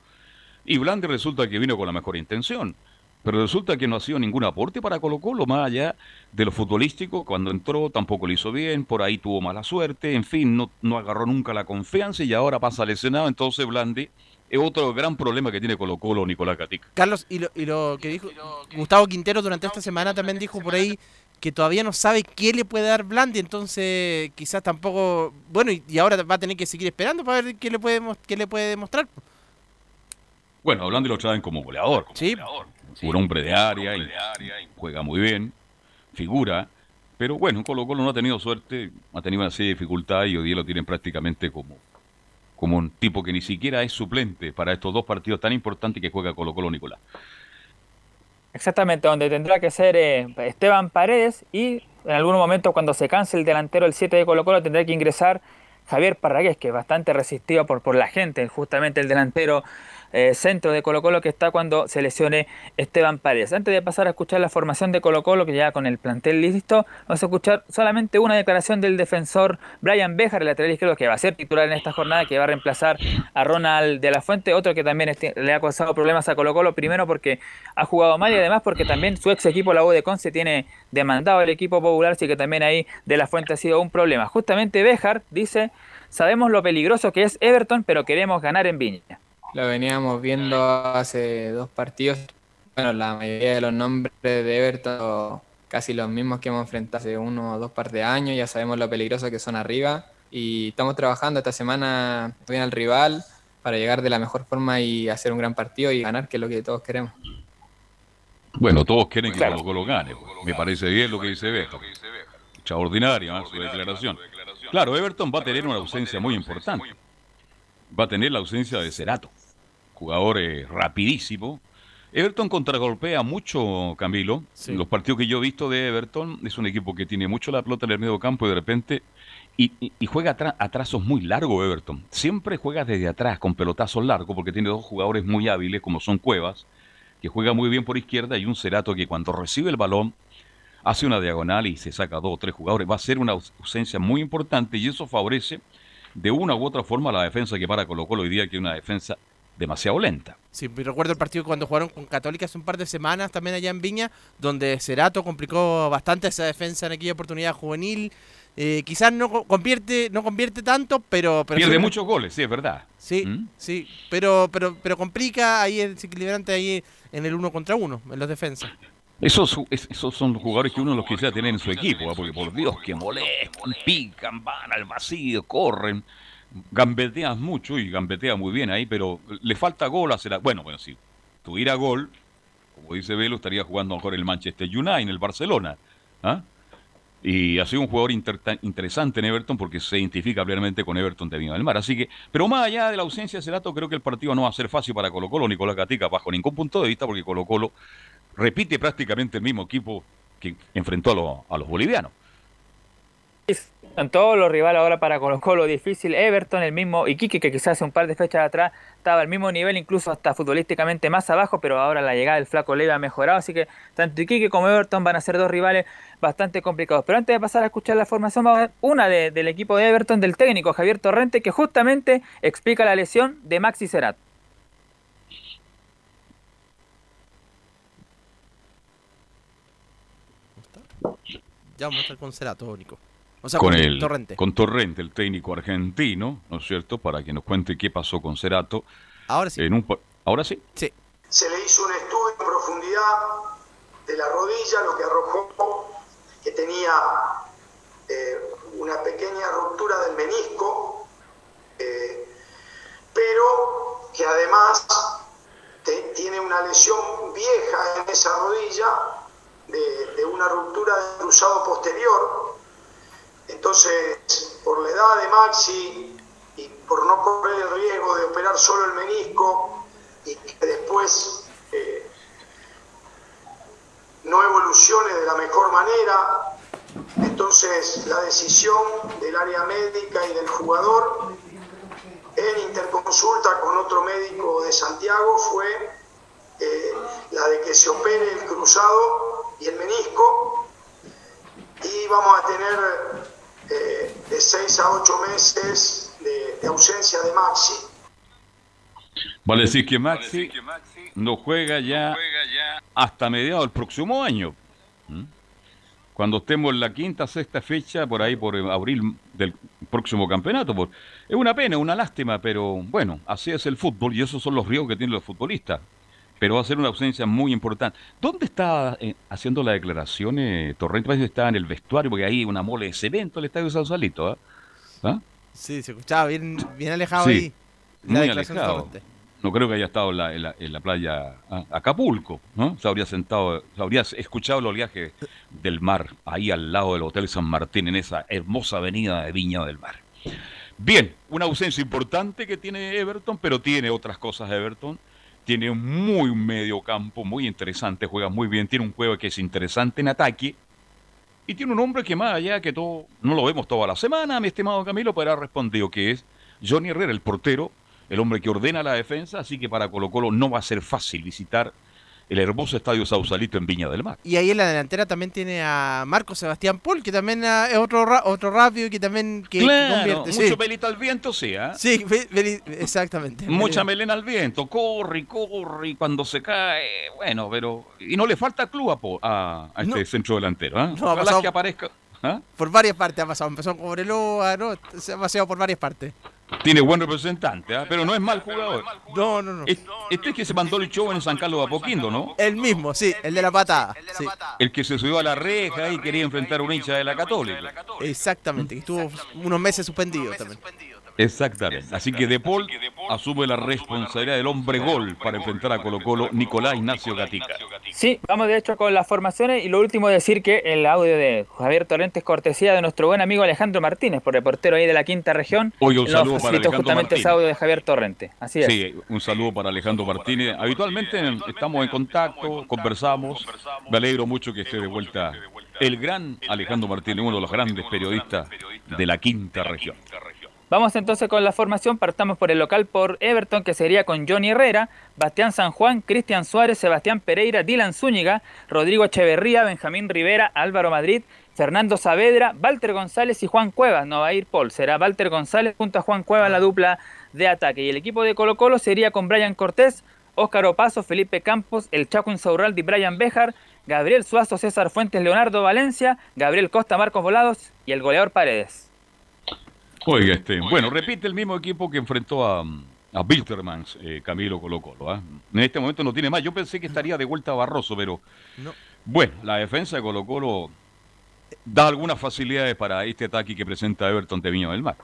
Y Blandi resulta que vino con la mejor intención. Pero resulta que no ha sido ningún aporte para Colo Colo, más allá de lo futbolístico. Cuando entró tampoco lo hizo bien, por ahí tuvo mala suerte, en fin, no, no agarró nunca la confianza y ahora pasa lesionado. Entonces Blandi es otro gran problema que tiene Colo Colo, Nicolás Gatica. Carlos, y lo, y lo que dijo Gustavo Quintero durante esta semana también dijo por ahí que todavía no sabe qué le puede dar Blandi, entonces quizás tampoco, bueno, y, y ahora va a tener que seguir esperando para ver qué le puede, qué le puede demostrar. Bueno, hablando lo traen como goleador. Como Sí. goleador. Un hombre de área, y juega muy bien, figura. Pero bueno, Colo Colo no ha tenido suerte, ha tenido una serie de dificultades y hoy día lo tienen prácticamente como, como un tipo que ni siquiera es suplente para estos dos partidos tan importantes que juega Colo Colo Nicolás. Exactamente, donde tendrá que ser eh, Esteban Paredes y en algún momento cuando se canse el delantero, el 7 de Colo Colo, tendrá que ingresar Javier Parragués, que es bastante resistido por, por la gente, justamente el delantero eh, centro de Colo Colo que está cuando se lesione Esteban Paredes. Antes de pasar a escuchar la formación de Colo Colo, que ya con el plantel listo, vamos a escuchar solamente una declaración del defensor Brian Bejar, el lateral izquierdo, que va a ser titular en esta jornada, que va a reemplazar a Ronald de la Fuente, otro que también este- le ha causado problemas a Colo Colo, primero porque ha jugado mal y además porque también su ex equipo, la U de Conce, tiene demandado el equipo popular, así que también ahí de la Fuente ha sido un problema. Justamente Bejar dice, sabemos lo peligroso que es Everton, pero queremos ganar en Viña. Lo veníamos viendo hace dos partidos. Bueno, la mayoría de los nombres de Everton, casi los mismos que hemos enfrentado hace uno o dos par de años, ya sabemos lo peligroso que son arriba. Y estamos trabajando esta semana bien al rival para llegar de la mejor forma y hacer un gran partido y ganar, que es lo que todos queremos. Bueno, todos quieren que Colo Colo gane. Me parece bien lo que dice Beto. Extraordinaria ¿eh? su declaración. Claro, Everton va a tener una ausencia muy importante. Va a tener la ausencia de Cerato, jugador eh, rapidísimo. Everton contragolpea mucho, Camilo. Los partidos que yo he visto de Everton es un equipo que tiene mucho la pelota en el medio campo y de repente y, y- y juega a trazos muy largos Everton. Siempre juega desde atrás con pelotazos largos porque tiene dos jugadores muy hábiles como son Cuevas, que juega muy bien por izquierda, y un Cerato que cuando recibe el balón hace una diagonal y se saca dos o tres jugadores. Va a ser una aus- ausencia muy importante y eso favorece de una u otra forma la defensa que para Colo Colo hoy día, que es una defensa demasiado lenta. Sí, me recuerdo el partido cuando jugaron con Católica hace un par de semanas, también allá en Viña, donde Cerato complicó bastante esa defensa en aquella oportunidad juvenil. Eh, quizás no co- convierte, no convierte tanto, pero... pero Pierde sí- muchos goles, sí, es verdad. Sí, ¿Mm? sí, pero, pero, pero complica ahí el desequilibrante ahí en el uno contra uno, en los defensas. Esos, esos son los jugadores que uno los quisiera tener en su equipo, ¿ah? porque por Dios que molestan, pican, van al vacío, corren, gambetean mucho y gambetea muy bien ahí, pero le falta gol a Cerato. Bueno, bueno, si tuviera gol, como dice Velo, estaría jugando mejor el Manchester United, en el Barcelona. ¿ah? Y ha sido un jugador interesante en Everton porque se identifica plenamente con Everton de Viña del Mar. Así que, pero más allá de la ausencia de Cerato, creo que el partido no va a ser fácil para Colo Colo, Nicolás Gatica, bajo ningún punto de vista, porque Colo Colo repite prácticamente el mismo equipo que enfrentó a, los- a los bolivianos. Están todos los rivales ahora para Colo Colo difícil. Everton, el mismo Iquique, que quizás hace un par de fechas atrás estaba al mismo nivel, incluso hasta futbolísticamente más abajo, pero ahora la llegada del Flaco Leiva ha mejorado. Así que tanto Iquique como Everton van a ser dos rivales bastante complicados. Pero antes de pasar a escuchar la formación, vamos a ver una de- del equipo de Everton, del técnico Javier Torrente, que justamente explica la lesión de Maxi Cerat. Ya vamos a estar con Cerato, Nico. O sea, con, con el, Torrente. con Torrente, el técnico argentino, ¿no es cierto? Para que nos cuente qué pasó con Cerato. Ahora sí. En un, pa- Ahora sí. Sí. Se le hizo un estudio en profundidad de la rodilla, lo que arrojó que tenía eh, una pequeña ruptura del menisco, eh, pero que además te- tiene una lesión vieja en esa rodilla de, de una ruptura del cruzado posterior. Entonces, por la edad de Maxi y por no correr el riesgo de operar solo el menisco y que después eh, no evolucione de la mejor manera, entonces la decisión del área médica y del jugador en interconsulta con otro médico de Santiago fue eh, la de que se opere el cruzado y el menisco y vamos a tener eh, de 6 a 8 meses de, ausencia de Maxi. Vale decir que Maxi no juega ya hasta mediados del próximo año. ¿Mm? Cuando estemos en la quinta, sexta fecha, por ahí por abril del próximo campeonato. Es una pena, una lástima, pero bueno, así es el fútbol y esos son los riesgos que tienen los futbolistas. Pero va a ser una ausencia muy importante. ¿Dónde está eh, haciendo la declaración eh, Torrente? Parece que está en el vestuario, porque hay una mole de cemento el estadio Sausalito. ¿ah? ¿Ah? Sí, se escuchaba bien, bien alejado Sí, ahí. la muy de alejado. No creo que haya estado en la, en la- en la playa ah, Acapulco, ¿no? Se habría sentado, se habría escuchado el oleaje del mar, ahí al lado del Hotel San Martín, en esa hermosa avenida de Viña del Mar. Bien, una ausencia importante que tiene Everton, pero tiene otras cosas Everton. Tiene un muy medio campo, muy interesante, juega muy bien, tiene un juego que es interesante en ataque. Y tiene un hombre que más allá que todo, no lo vemos toda la semana, mi estimado Camilo, pero ha respondido que es Johnny Herrera, el portero, el hombre que ordena la defensa, así que para Colo Colo no va a ser fácil visitar el hermoso estadio Sausalito en Viña del Mar. Y ahí en la delantera también tiene a Marco Sebastián Paul, que también ah, es otro, ra- otro rápido que también que, claro, convierte. mucho sí. pelito al viento, sí, ¿ah? Sí, exactamente. Mucha melena al viento, corre, corre, y cuando se cae, bueno, pero... Y no le falta club a, a- a este No. centro delantero, ¿ah? No, Ojalá pasado- que aparezca... ¿ah? Por varias partes ha pasado. Empezó con Cobreloa, ¿no? Se ha paseado por varias partes. Tiene buen representante, ¿ah? pero no es mal jugador. No, no, no. Es- Este es que se mandó el show en San Carlos de Apoquindo, ¿no? El mismo, sí, el de la patada. sí. El que se subió a la reja y quería enfrentar a un hincha de la Católica. Exactamente, que estuvo unos meses suspendido también. Exactamente. Así que De Paul asume la responsabilidad del hombre gol para enfrentar a Colo Colo Nicolás Ignacio Gatica. Sí, vamos de hecho con las formaciones y lo último decir que el audio de Javier Torrente es cortesía de nuestro buen amigo Alejandro Martínez, por reportero ahí de la quinta región. Oye, un Nos saludo para Alejandro justamente ese Martínez. audio de Javier Torrente. Así es. Sí, un saludo para Alejandro Martínez. Habitualmente estamos en contacto, conversamos. Me alegro mucho que esté de vuelta el gran Alejandro Martínez, uno de los grandes periodistas de la quinta región. Vamos entonces con la formación. Partamos por el local por Everton, que sería con Johnny Herrera, Bastián San Juan, Cristian Suárez, Sebastián Pereira, Dylan Zúñiga, Rodrigo Echeverría, Benjamín Rivera, Álvaro Madrid, Fernando Saavedra, Walter González y Juan Cuevas. No va a ir Paul, será Walter González junto a Juan Cuevas la dupla de ataque. Y el equipo de Colo Colo sería con Brian Cortés, Óscar Opaso, Felipe Campos, el Chaco Insaurralde y Brian Bejar, Gabriel Suazo, César Fuentes, Leonardo Valencia, Gabriel Costa, Marcos Volados y el goleador Paredes. Oiga, este, bueno, repite el mismo equipo que enfrentó a, a eh, Camilo Colo Colo. ¿ah? En este momento no tiene más. Yo pensé que estaría de vuelta a Barroso, pero No. bueno, la defensa de Colo Colo da algunas facilidades para este ataque que presenta Everton de Viña del Mar.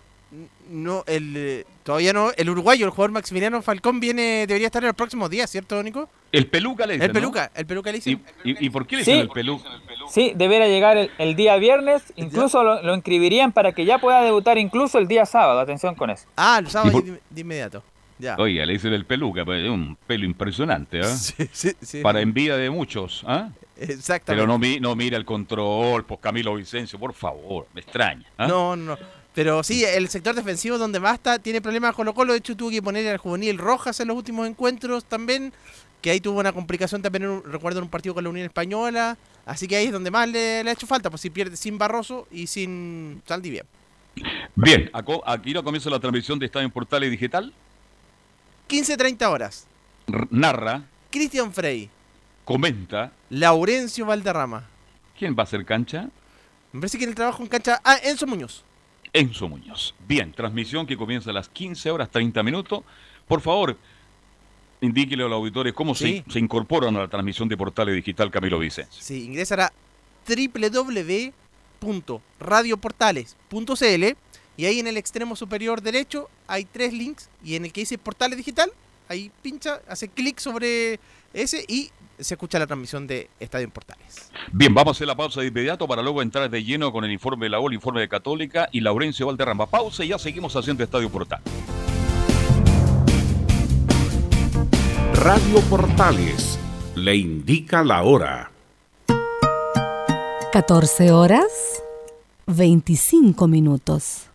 No, el, eh, todavía no. El uruguayo, el jugador Maximiliano Falcón, viene, debería estar en los próximos días, ¿cierto, Nico? El peluca le dicen, El ¿no? peluca, el peluca le dicen. ¿Y, y, y por qué le Sí. dicen el peluca? Sí, deberá llegar el, el día viernes, incluso lo, lo inscribirían para que ya pueda debutar incluso el día sábado, atención con eso. Ah, el sábado ¿Y por- de, de inmediato. Ya. Oiga, le dicen el peluca, pero es un pelo impresionante, ¿ah? Sí, sí, sí. Para envidia de muchos, ¿ah? Exactamente. Pero no, mi- no mira el control, pues Camilo Vicencio, por favor, me extraña. ¿ah? No, no, no. Pero sí, el sector defensivo donde más está tiene problemas Colo Colo. De hecho, tuvo que poner al juvenil Rojas en los últimos encuentros también. Que ahí tuvo una complicación también, recuerdo, en un partido con la Unión Española. Así que ahí es donde más le, le ha hecho falta. Pues si pierde sin Barroso y sin Saldivia. Bien, aquí no comienza la transmisión de Estadio en Portales Digital. 15-30 horas. R- narra, Cristian Frey. comenta. Laurencio Valderrama. ¿Quién va a hacer cancha? Me parece que en el trabajo en cancha. Ah, Enzo Muñoz. Enzo Muñoz. Bien, transmisión que comienza a las 15 horas 30 minutos. Por favor, indíquele a los auditores cómo Sí. se, se incorporan a la transmisión de Portales Digital Camilo Vicencio. Sí, ingresar a www.radioportales.cl y ahí en el extremo superior derecho hay tres links y en el que dice Portales Digital, ahí pincha, hace clic sobre ese y se escucha la transmisión de Estadio en Portales. Bien, vamos a hacer la pausa de inmediato para luego entrar de lleno con el informe de la OL, informe de Católica y Laurencio Valderrama. Pausa y ya seguimos haciendo Estadio Portal. Radio Portales le indica la hora. 14 horas 25 minutos.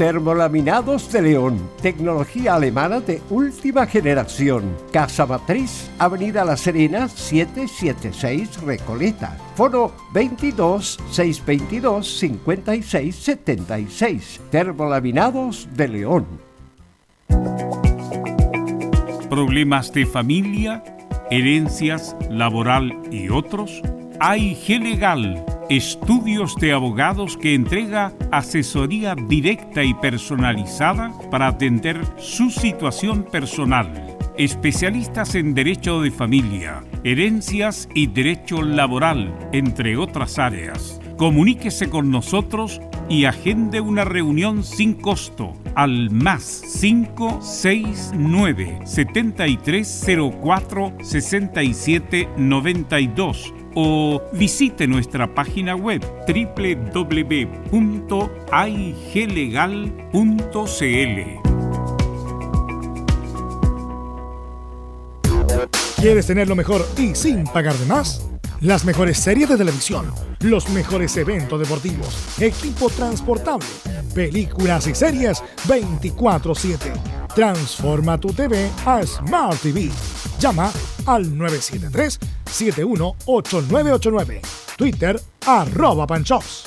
Termolaminados de León, tecnología alemana de última generación. Casa Matriz, Avenida La Serena, 776 Recoleta. Foro 22 622 56 76. Termolaminados de León. ¿Problemas de familia, herencias, laboral y otros? AIG Legal, estudios de abogados que entrega asesoría directa y personalizada para atender su situación personal, especialistas en derecho de familia, herencias y derecho laboral, entre otras áreas. Comuníquese con nosotros y agende una reunión sin costo al más 569 7304 6792 o visite nuestra página web www.aiglegal.cl. ¿Quieres tener lo mejor y sin pagar de más? Las mejores series de televisión, los mejores eventos deportivos, equipo transportable, películas y series 24/7. Transforma tu TV a Smart TV. Llama al 973-718989. Twitter arroba panchops.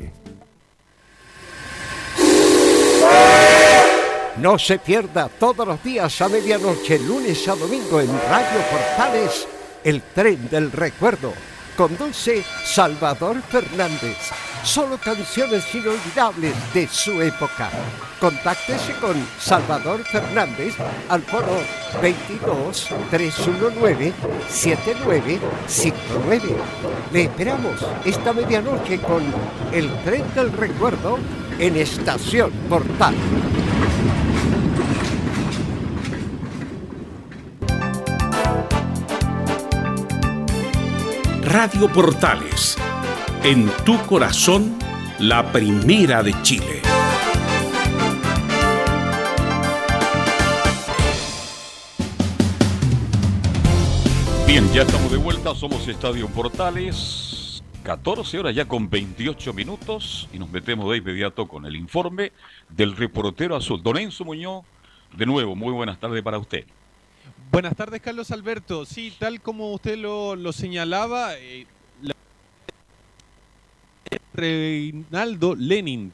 No se pierda todos los días a medianoche, lunes a domingo en Radio Portales, el tren del recuerdo. Conduce Salvador Fernández. Solo canciones inolvidables de su época. Contáctese con Salvador Fernández al foro 22 319 7959. Le esperamos esta medianoche con el tren del recuerdo en Estación Portal. Radio Portales, en tu corazón, la primera de Chile. Bien, ya estamos de vuelta, somos Estadio Portales, 14 horas ya con 28 minutos y nos metemos de inmediato con el informe del reportero azul, Don Enzo Muñoz. De nuevo, muy buenas tardes para usted. Buenas tardes, Carlos Alberto. Sí, tal como usted lo, lo señalaba, eh, la- Reinaldo Lenin,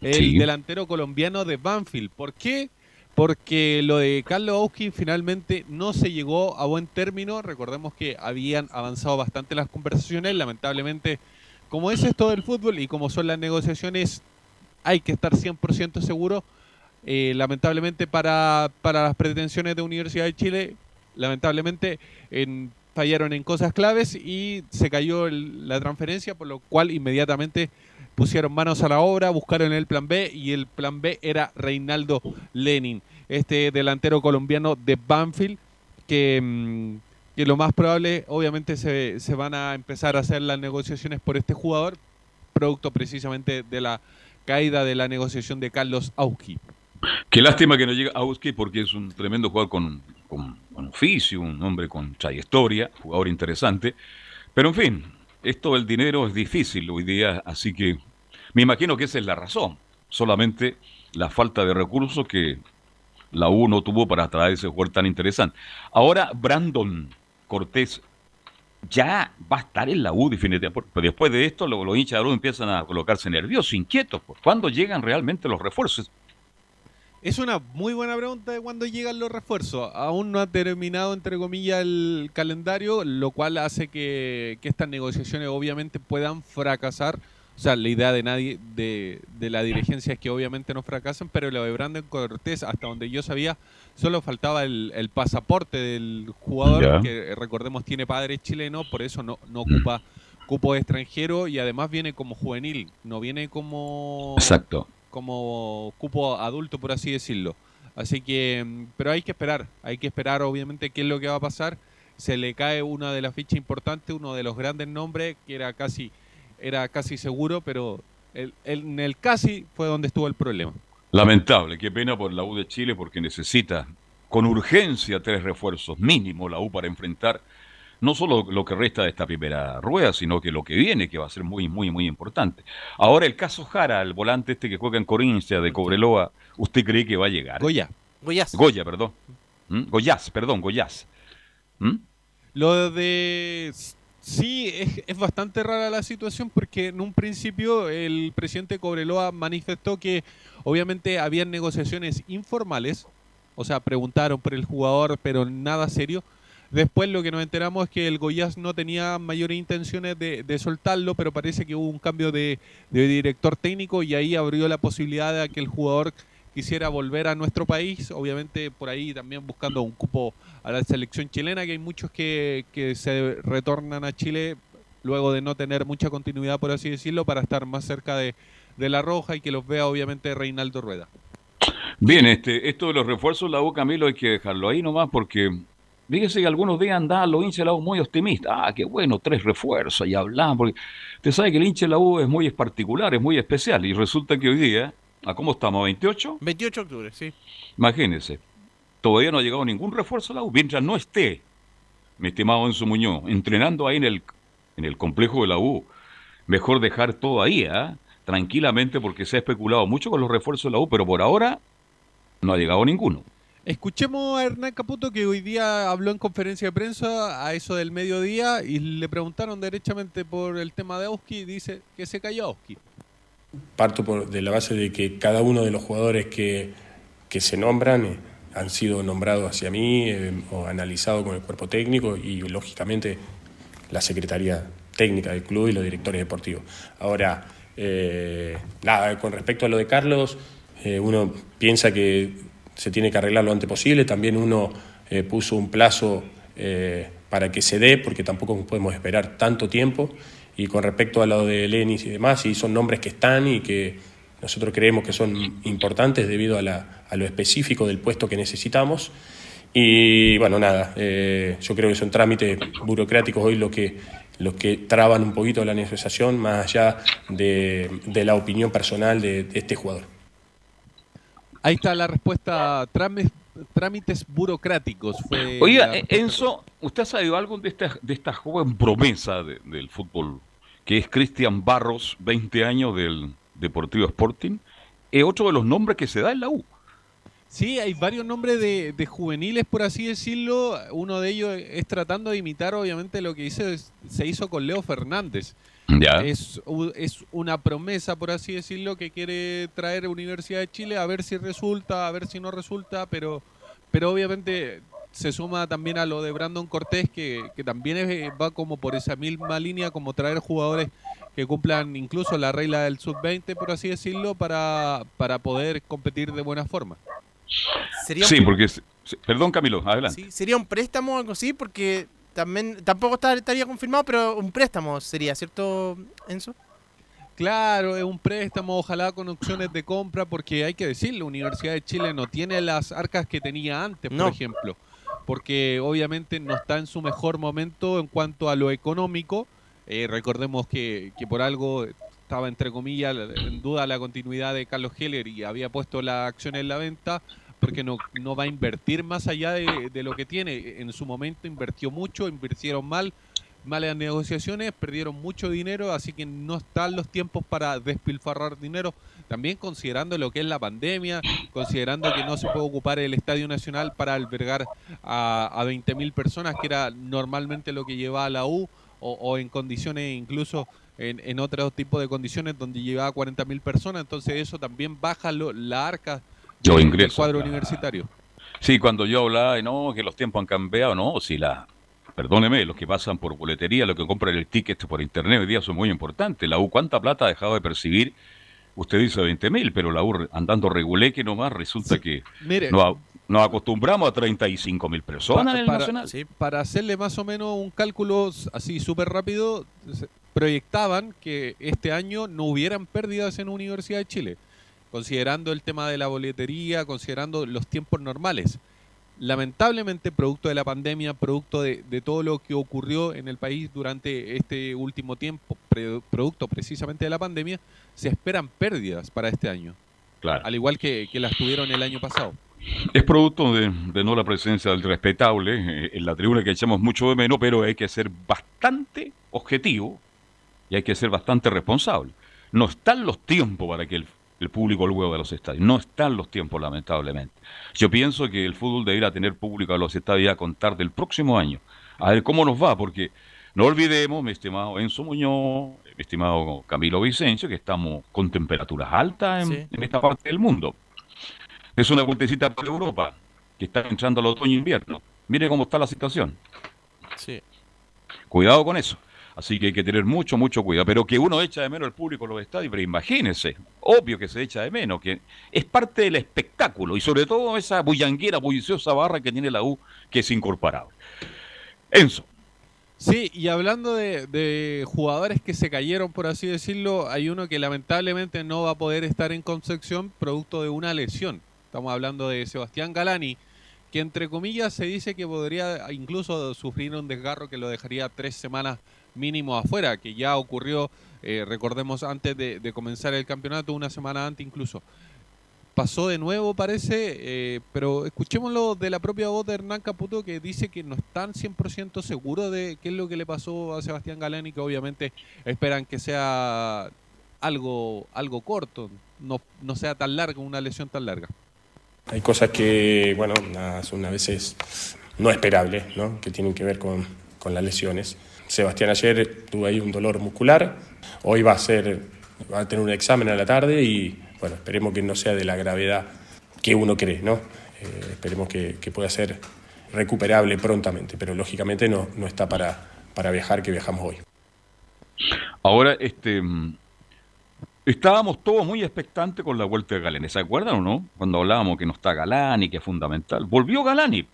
el Sí. delantero colombiano de Banfield. ¿Por qué? Porque lo de Carlos Auski finalmente no se llegó a buen término. Recordemos que habían avanzado bastante las conversaciones. Lamentablemente, como es esto del fútbol y como son las negociaciones, hay que estar 100% seguro. Eh, lamentablemente para, para las pretensiones de Universidad de Chile, lamentablemente en- fallaron en cosas claves y se cayó la transferencia, por lo cual inmediatamente pusieron manos a la obra, buscaron el plan B y el plan B era Reinaldo Lenin, este delantero colombiano de Banfield, que, mm, que lo más probable, obviamente se, se van a empezar a hacer las negociaciones por este jugador, producto precisamente de la caída de la negociación de Carlos Auski. Qué lástima que no llega Auski porque es un tremendo jugador con, con- oficio, un hombre con trayectoria, jugador interesante. Pero en fin, esto del dinero es difícil hoy día, así que me imagino que esa es la razón. Solamente la falta de recursos que la U no tuvo para traer ese jugador tan interesante. Ahora Brandon Cortés ya va a estar en la U definitivamente. Pero después de esto, lo- los hinchas de la U empiezan a colocarse nerviosos, inquietos. ¿Cuándo llegan realmente los refuerzos? Es una muy buena pregunta de cuándo llegan los refuerzos. Aún no ha terminado, entre comillas, el calendario, lo cual hace que, que estas negociaciones obviamente puedan fracasar. O sea, la idea de nadie, de, de la dirigencia es que obviamente no fracasen, pero lo de Brandon Cortés, hasta donde yo sabía, solo faltaba el, el pasaporte del jugador, que recordemos tiene padre chileno, por eso no, no ocupa cupo de extranjero y además viene como juvenil, no viene como Exacto. Como cupo adulto, por así decirlo. Así que, mm, pero hay que esperar, hay que esperar obviamente qué es lo que va a pasar. Se le cae una de las fichas importantes, uno de los grandes nombres, que era casi, era casi seguro, pero el- el- en el casi fue donde estuvo el problema. Lamentable, qué pena por la U de Chile porque necesita con urgencia tres refuerzos mínimo la U para enfrentar no solo lo que resta de esta primera rueda, sino que lo que viene, que va a ser muy, muy, muy importante. Ahora el caso Jara, el volante este que juega en Corinthians de Cobreloa, ¿usted cree que va a llegar? Goya. Goyaz. Goya, perdón. ¿Mm? Goyaz, perdón, Goyaz. ¿Mm? Lo de... Sí, es, es bastante rara la situación porque en un principio el presidente Cobreloa manifestó que obviamente habían negociaciones informales, o sea, preguntaron por el jugador, pero nada serio. Después lo que nos enteramos es que el Goiás no tenía mayores intenciones de, soltarlo, pero parece que hubo un cambio de, director técnico y ahí abrió la posibilidad de que el jugador quisiera volver a nuestro país, obviamente por ahí también buscando un cupo a la selección chilena, que hay muchos que, se retornan a Chile luego de no tener mucha continuidad, por así decirlo, para estar más cerca de, La Roja y que los vea obviamente Reinaldo Rueda. Bien, este, esto de los refuerzos, la U Camilo, hay que dejarlo ahí nomás porque fíjese que algunos días andaban los hinchas de la U muy optimistas. Ah, qué bueno, tres refuerzos y hablaban. Porque usted sabe que el hincha de la U es muy particular, es muy especial y resulta que hoy día, ¿a cómo estamos? ¿28? 28 de octubre, sí. Imagínense, todavía no ha llegado ningún refuerzo a la U. Mientras no esté, mi estimado Enzo Muñoz, entrenando ahí en el, en el complejo de la U, mejor dejar todo ahí, ¿ah? tranquilamente, porque se ha especulado mucho con los refuerzos de la U, pero por ahora no ha llegado ninguno. Escuchemos a Hernán Caputo que hoy día habló en conferencia de prensa a eso del mediodía y le preguntaron derechamente por el tema de Auski y dice que se cayó Auski. Parto por, de la base de que cada uno de los jugadores que, que se nombran eh, han sido nombrados hacia mí eh, o analizados con el cuerpo técnico y lógicamente la Secretaría Técnica del club y los directores deportivos. Ahora, eh, nada, con respecto a lo de Carlos, uno piensa que se tiene que arreglar lo antes posible, también uno eh, puso un plazo eh, para que se dé, porque tampoco podemos esperar tanto tiempo. Y con respecto a lo de Lenis y demás, sí, son nombres que están y que nosotros creemos que son importantes debido a, la- a lo específico del puesto que necesitamos. Y bueno, nada, eh, yo creo que son trámites burocráticos hoy lo que, los que traban un poquito la negociación, más allá de, de la opinión personal de- de este jugador. Ahí está la respuesta, trámites, trámites burocráticos. Fue Oiga. Enzo, ¿usted ha sabido algo de esta, de esta joven promesa de- del fútbol, que es Cristian Barros, 20 años del Deportivo Sporting? Es otro de los nombres que se da en la U. Sí, hay varios nombres de, de juveniles, por así decirlo. Uno de ellos es tratando de imitar, obviamente, lo que hizo, se hizo con Leo Fernández. Ya. Es, es una promesa, por así decirlo, que quiere traer Universidad de Chile a ver si resulta, a ver si no resulta, pero, pero obviamente se suma también a lo de Brandon Cortés, que, que también es- va como por esa misma línea, como traer jugadores que cumplan incluso la regla del sub-20, por así decirlo, para, para poder competir de buena forma. Sería Sí, porque... Perdón, Camilo, adelante. Sí, sería un préstamo o algo así, porque también tampoco está- estaría confirmado, pero un préstamo sería, ¿cierto, Enzo? Claro, es un préstamo, ojalá con opciones de compra, porque hay que decirlo, Universidad de Chile no tiene las arcas que tenía antes, No. por ejemplo, porque obviamente no está en su mejor momento en cuanto a lo económico. Eh, recordemos que, que por algo estaba, entre comillas, en duda la continuidad de Carlos Heller y había puesto la acción en la venta, porque no, no va a invertir más allá de, lo que tiene. En su momento invirtió mucho, invirtieron mal, malas negociaciones, perdieron mucho dinero, así que no están los tiempos para despilfarrar dinero. También considerando lo que es la pandemia, considerando que no se puede ocupar el Estadio Nacional para albergar a, a 20.000 personas, que era normalmente lo que llevaba la U, o, en condiciones incluso en, en otros tipos de condiciones donde llevaba 40.000 personas, entonces eso también baja la arca Los del- del ingresos, cuadro claro. universitario. Sí, cuando yo hablaba de no, que los tiempos han cambiado, no, si la, perdóneme, los que pasan por boletería, los que compran el ticket por internet hoy día son muy importantes. La U, ¿cuánta plata ha dejado de percibir? Usted dice 20 mil, pero la U andando reguleque nomás, resulta que Mire. nos, a- nos acostumbramos a 35 mil personas en el para, Nacional. para hacerle más o menos un cálculo así súper rápido, proyectaban que este año no hubieran pérdidas en Universidad de Chile, considerando el tema de la boletería, considerando los tiempos normales. Lamentablemente, producto de la pandemia, producto de, de todo lo que ocurrió en el país durante este último tiempo, pre- producto precisamente de la pandemia, se esperan pérdidas para este año, Claro. al igual que, que las tuvieron el año pasado. Es producto de, de no la presencia del respetable eh, en la tribuna que echamos mucho de menos, pero hay que ser bastante objetivo y hay que ser bastante responsable. No están los tiempos para que el, el público luego de los estadios. No están los tiempos, lamentablemente. Yo pienso que el fútbol debería tener público a los estadios a contar del próximo año. A ver cómo nos va, porque no olvidemos, mi estimado Enzo Muñoz, mi estimado Camilo Vicencio, que estamos con temperaturas altas en, Sí. en esta parte del mundo. Es una vueltecita para Europa, que está entrando al otoño-invierno. Mire cómo está la situación. Sí. Cuidado con eso. Así que hay que tener mucho, mucho cuidado. Pero que uno echa de menos el público en los estadios, pero imagínense, obvio que se echa de menos, que es parte del espectáculo y sobre todo esa bullanguera, bulliciosa barra que tiene la U, que es incorporable. Enzo. Sí, y hablando de jugadores que se cayeron, por así decirlo, hay uno que lamentablemente no va a poder estar en Concepción producto de una lesión. Estamos hablando de Sebastián Galani, que entre comillas se dice que podría incluso sufrir un desgarro que lo dejaría tres semanas mínimo afuera, que ya ocurrió, eh, recordemos, antes de, comenzar el campeonato, una semana antes incluso. Pasó de nuevo, parece, eh, pero escuchémoslo de la propia voz de Hernán Caputo que dice que no están 100% seguros de qué es lo que le pasó a Sebastián Galani, que obviamente esperan que sea algo, algo corto, no, no sea tan larga, una lesión tan larga. Hay cosas que, bueno, son a veces no esperables, que tienen que ver con, con las lesiones. Sebastián ayer tuvo ahí un dolor muscular, hoy va a ser, va a tener un examen a la tarde y bueno, esperemos que no sea de la gravedad que uno cree, ¿no? Eh, esperemos que, que pueda ser recuperable prontamente, pero lógicamente no, no está para, para viajar que viajamos hoy. Ahora, este. Estábamos todos muy expectantes con la vuelta de Galani. ¿Se acuerdan o no? Cuando hablábamos que no está Galani, que es fundamental. Volvió Galani.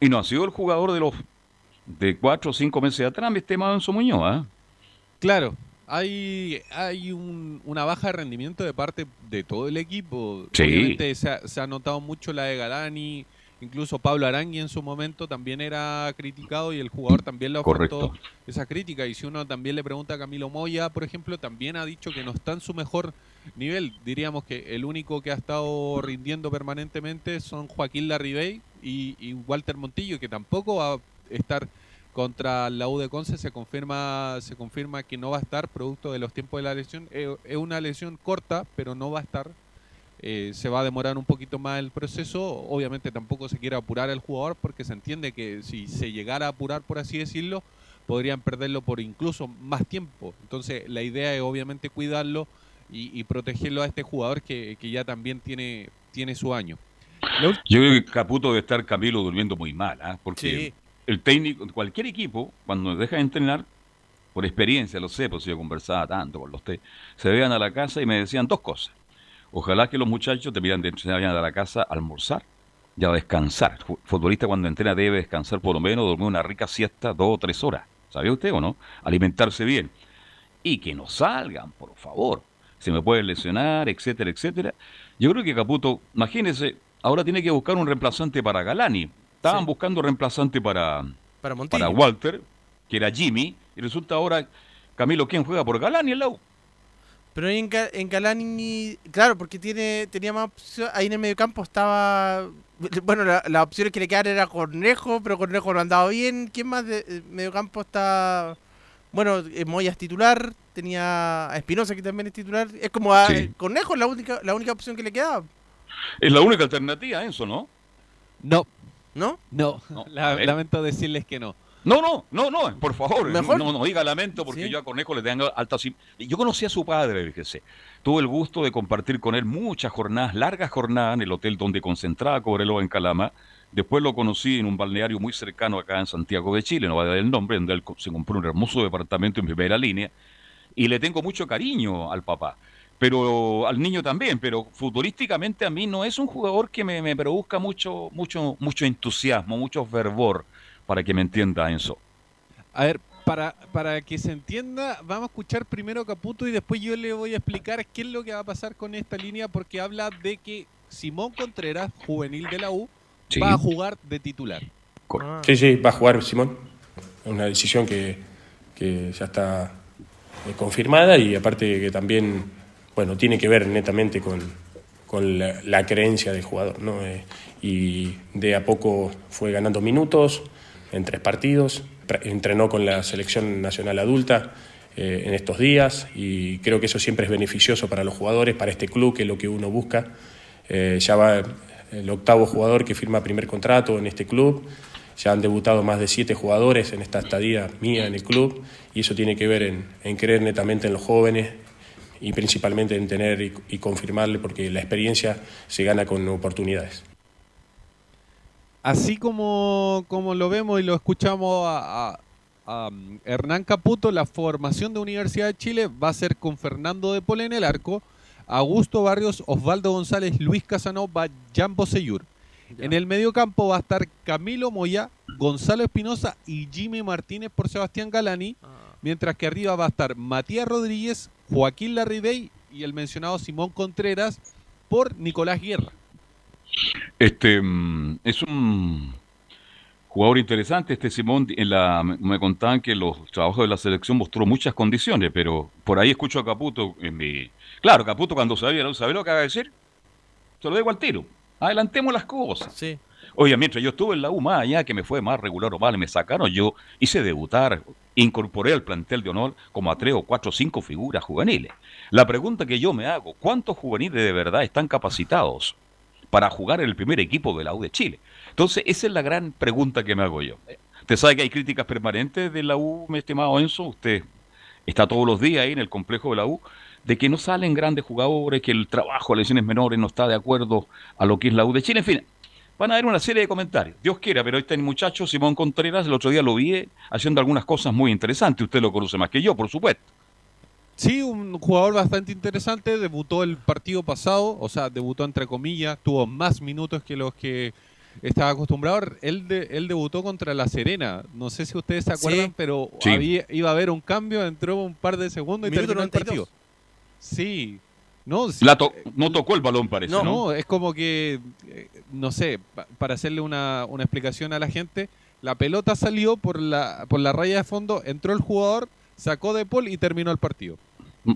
Y no ha sido el jugador de los de cuatro o cinco meses atrás, mi estimado Enzo Muñoz. ¿ah? Claro, hay, hay un- una baja de rendimiento de parte de todo el equipo. Sí. Obviamente se ha, se ha notado mucho la de Galani, incluso Pablo Arangui en su momento también era criticado y el jugador también le afrontó Correcto. esa crítica. Y si uno también le pregunta a Camilo Moya, por ejemplo, también ha dicho que no está en su mejor nivel. Diríamos que el único que ha estado rindiendo permanentemente son Joaquín Larribey y, y Walter Montillo, que tampoco va a estar contra la U de Conce se confirma se confirma que no va a estar producto de los tiempos de la lesión. Eh, es una lesión corta pero no va a estar. Eh, se va a demorar un poquito más el proceso. Obviamente tampoco se quiere apurar al jugador porque se entiende que si se llegara a apurar por así decirlo podrían perderlo por incluso más tiempo. Entonces la idea es obviamente cuidarlo y, y protegerlo a este jugador que, que ya también tiene tiene su año. Yo creo que Caputo debe estar Camilo durmiendo muy mal, ¿ah? porque Sí. El técnico, cualquier equipo, cuando deja de entrenar, por experiencia, lo sé, pues yo conversaba tanto con los T, se veían a la casa y me decían dos cosas. Ojalá que los muchachos terminaran de entrenar, vayan a la casa a almorzar y a descansar. El futbolista cuando entrena debe descansar por lo menos, dormir una rica siesta dos o tres horas. ¿Sabía usted o no? Alimentarse bien. Y que no salgan, por favor. Se me pueden lesionar, etcétera, etcétera. Yo creo que Caputo, imagínese, ahora tiene que buscar un reemplazante para Galani. Estaban buscando reemplazante para, Para Walter, que era Jimmy, y resulta ahora, Camilo, ¿quién juega por Galani el lado? Pero en, en Galani, claro, porque tiene tenía más opción- ahí en el mediocampo estaba, bueno, la- las opciones que le quedaban era Cornejo, pero Cornejo no andaba bien. ¿Quién más de eh, mediocampo está? Bueno, eh, Moya es titular, tenía a Espinosa que también es titular. Es como a, Sí. Cornejo es la única, la única opción que le quedaba. Es la única alternativa, Enzo, ¿no? No. ¿No? No, La- a ver. lamento decirles que no. No, no, no, no, por favor, Mejor. no, no diga lamento porque Sí. yo a Cornejo le tengo alta sim- Yo conocí a su padre, fíjese. Tuve el gusto de compartir con él muchas jornadas, largas jornadas en el hotel donde concentraba Cobreloa en Calama. Después lo conocí en un balneario muy cercano acá en Santiago de Chile, no va a dar el nombre, donde él se compró un hermoso departamento en primera línea. Y le tengo mucho cariño al papá. Pero al niño también, pero futbolísticamente a mí no es un jugador que me, me produzca mucho, mucho, mucho entusiasmo, mucho fervor, para que me entienda Enzo. A ver, para, para que se entienda, vamos a escuchar primero a Caputo y después yo le voy a explicar qué es lo que va a pasar con esta línea porque habla de que Simón Contreras, juvenil de la U, Sí. va a jugar de titular. Sí, sí, va a jugar Simón. Una decisión que, que ya está eh, confirmada y aparte que también, bueno, tiene que ver netamente con, con la, creencia del jugador, ¿no? Eh, y de a poco fue ganando minutos en tres partidos, entrenó con la selección nacional adulta eh, en estos días y creo que eso siempre es beneficioso para los jugadores, para este club, que es lo que uno busca. Eh, ya va el octavo jugador que firma primer contrato en este club. ya han debutado más de siete jugadores en esta estadía mía en el club y eso tiene que ver en, en creer netamente en los jóvenes y principalmente en tener y, y confirmarle porque la experiencia se gana con oportunidades. Así como, como lo vemos y lo escuchamos a, a- a, um, Hernán Caputo, la formación de Universidad de Chile va a ser con Fernando de Pol en el arco, Augusto Barrios, Osvaldo González, Luis Casanova, Jan Boseyur. En el mediocampo va a estar Camilo Moya, Gonzalo Espinosa y Jimmy Martínez por Sebastián Galani, mientras que arriba va a estar Matías Rodríguez, Joaquín Larribey y el mencionado Simón Contreras por Nicolás Guerra. Este mm, es un jugador interesante, este Simón. En la, me- contaban que los trabajos de la selección mostró muchas condiciones, pero por ahí escucho a Caputo en mi. Claro, Caputo cuando sabía, ¿sabe lo que va a decir? Se lo digo al tiro. Adelantemos las cosas. Sí. Oye, mientras yo estuve en la U, más allá que me fue más regular o mal, me sacaron, yo hice debutar, incorporé al plantel de honor como a tres o cuatro o cinco figuras juveniles. La pregunta que yo me hago, ¿cuántos juveniles de verdad están capacitados para jugar en el primer equipo de la U de Chile? Entonces, esa es la gran pregunta que me hago yo. Usted sabe que hay críticas permanentes de la U, mi estimado Enzo, usted está todos los días ahí en el complejo de la U, de que no salen grandes jugadores, que el trabajo a lesiones menores no está de acuerdo a lo que es la U de Chile, en fin. Van a haber una serie de comentarios. Dios quiera, pero este muchacho, Simón Contreras, el otro día lo vi eh, haciendo algunas cosas muy interesantes. Usted lo conoce más que yo, por supuesto. Sí, un jugador bastante interesante, debutó el partido pasado, o sea, debutó entre comillas, tuvo más minutos que los que estaba acostumbrado. Él, de- él debutó contra La Serena, no sé si ustedes se acuerdan, Sí. pero Sí. había- iba a haber un cambio, entró un par de segundos y Minuto terminó el 92. partido. Sí, no, sí, La to- no tocó el balón, parece, no, ¿no? no, es como que, eh, no sé, pa- para hacerle una, una explicación a la gente, la pelota salió por la, por la raya de fondo, entró el jugador, sacó de Paul y terminó el partido.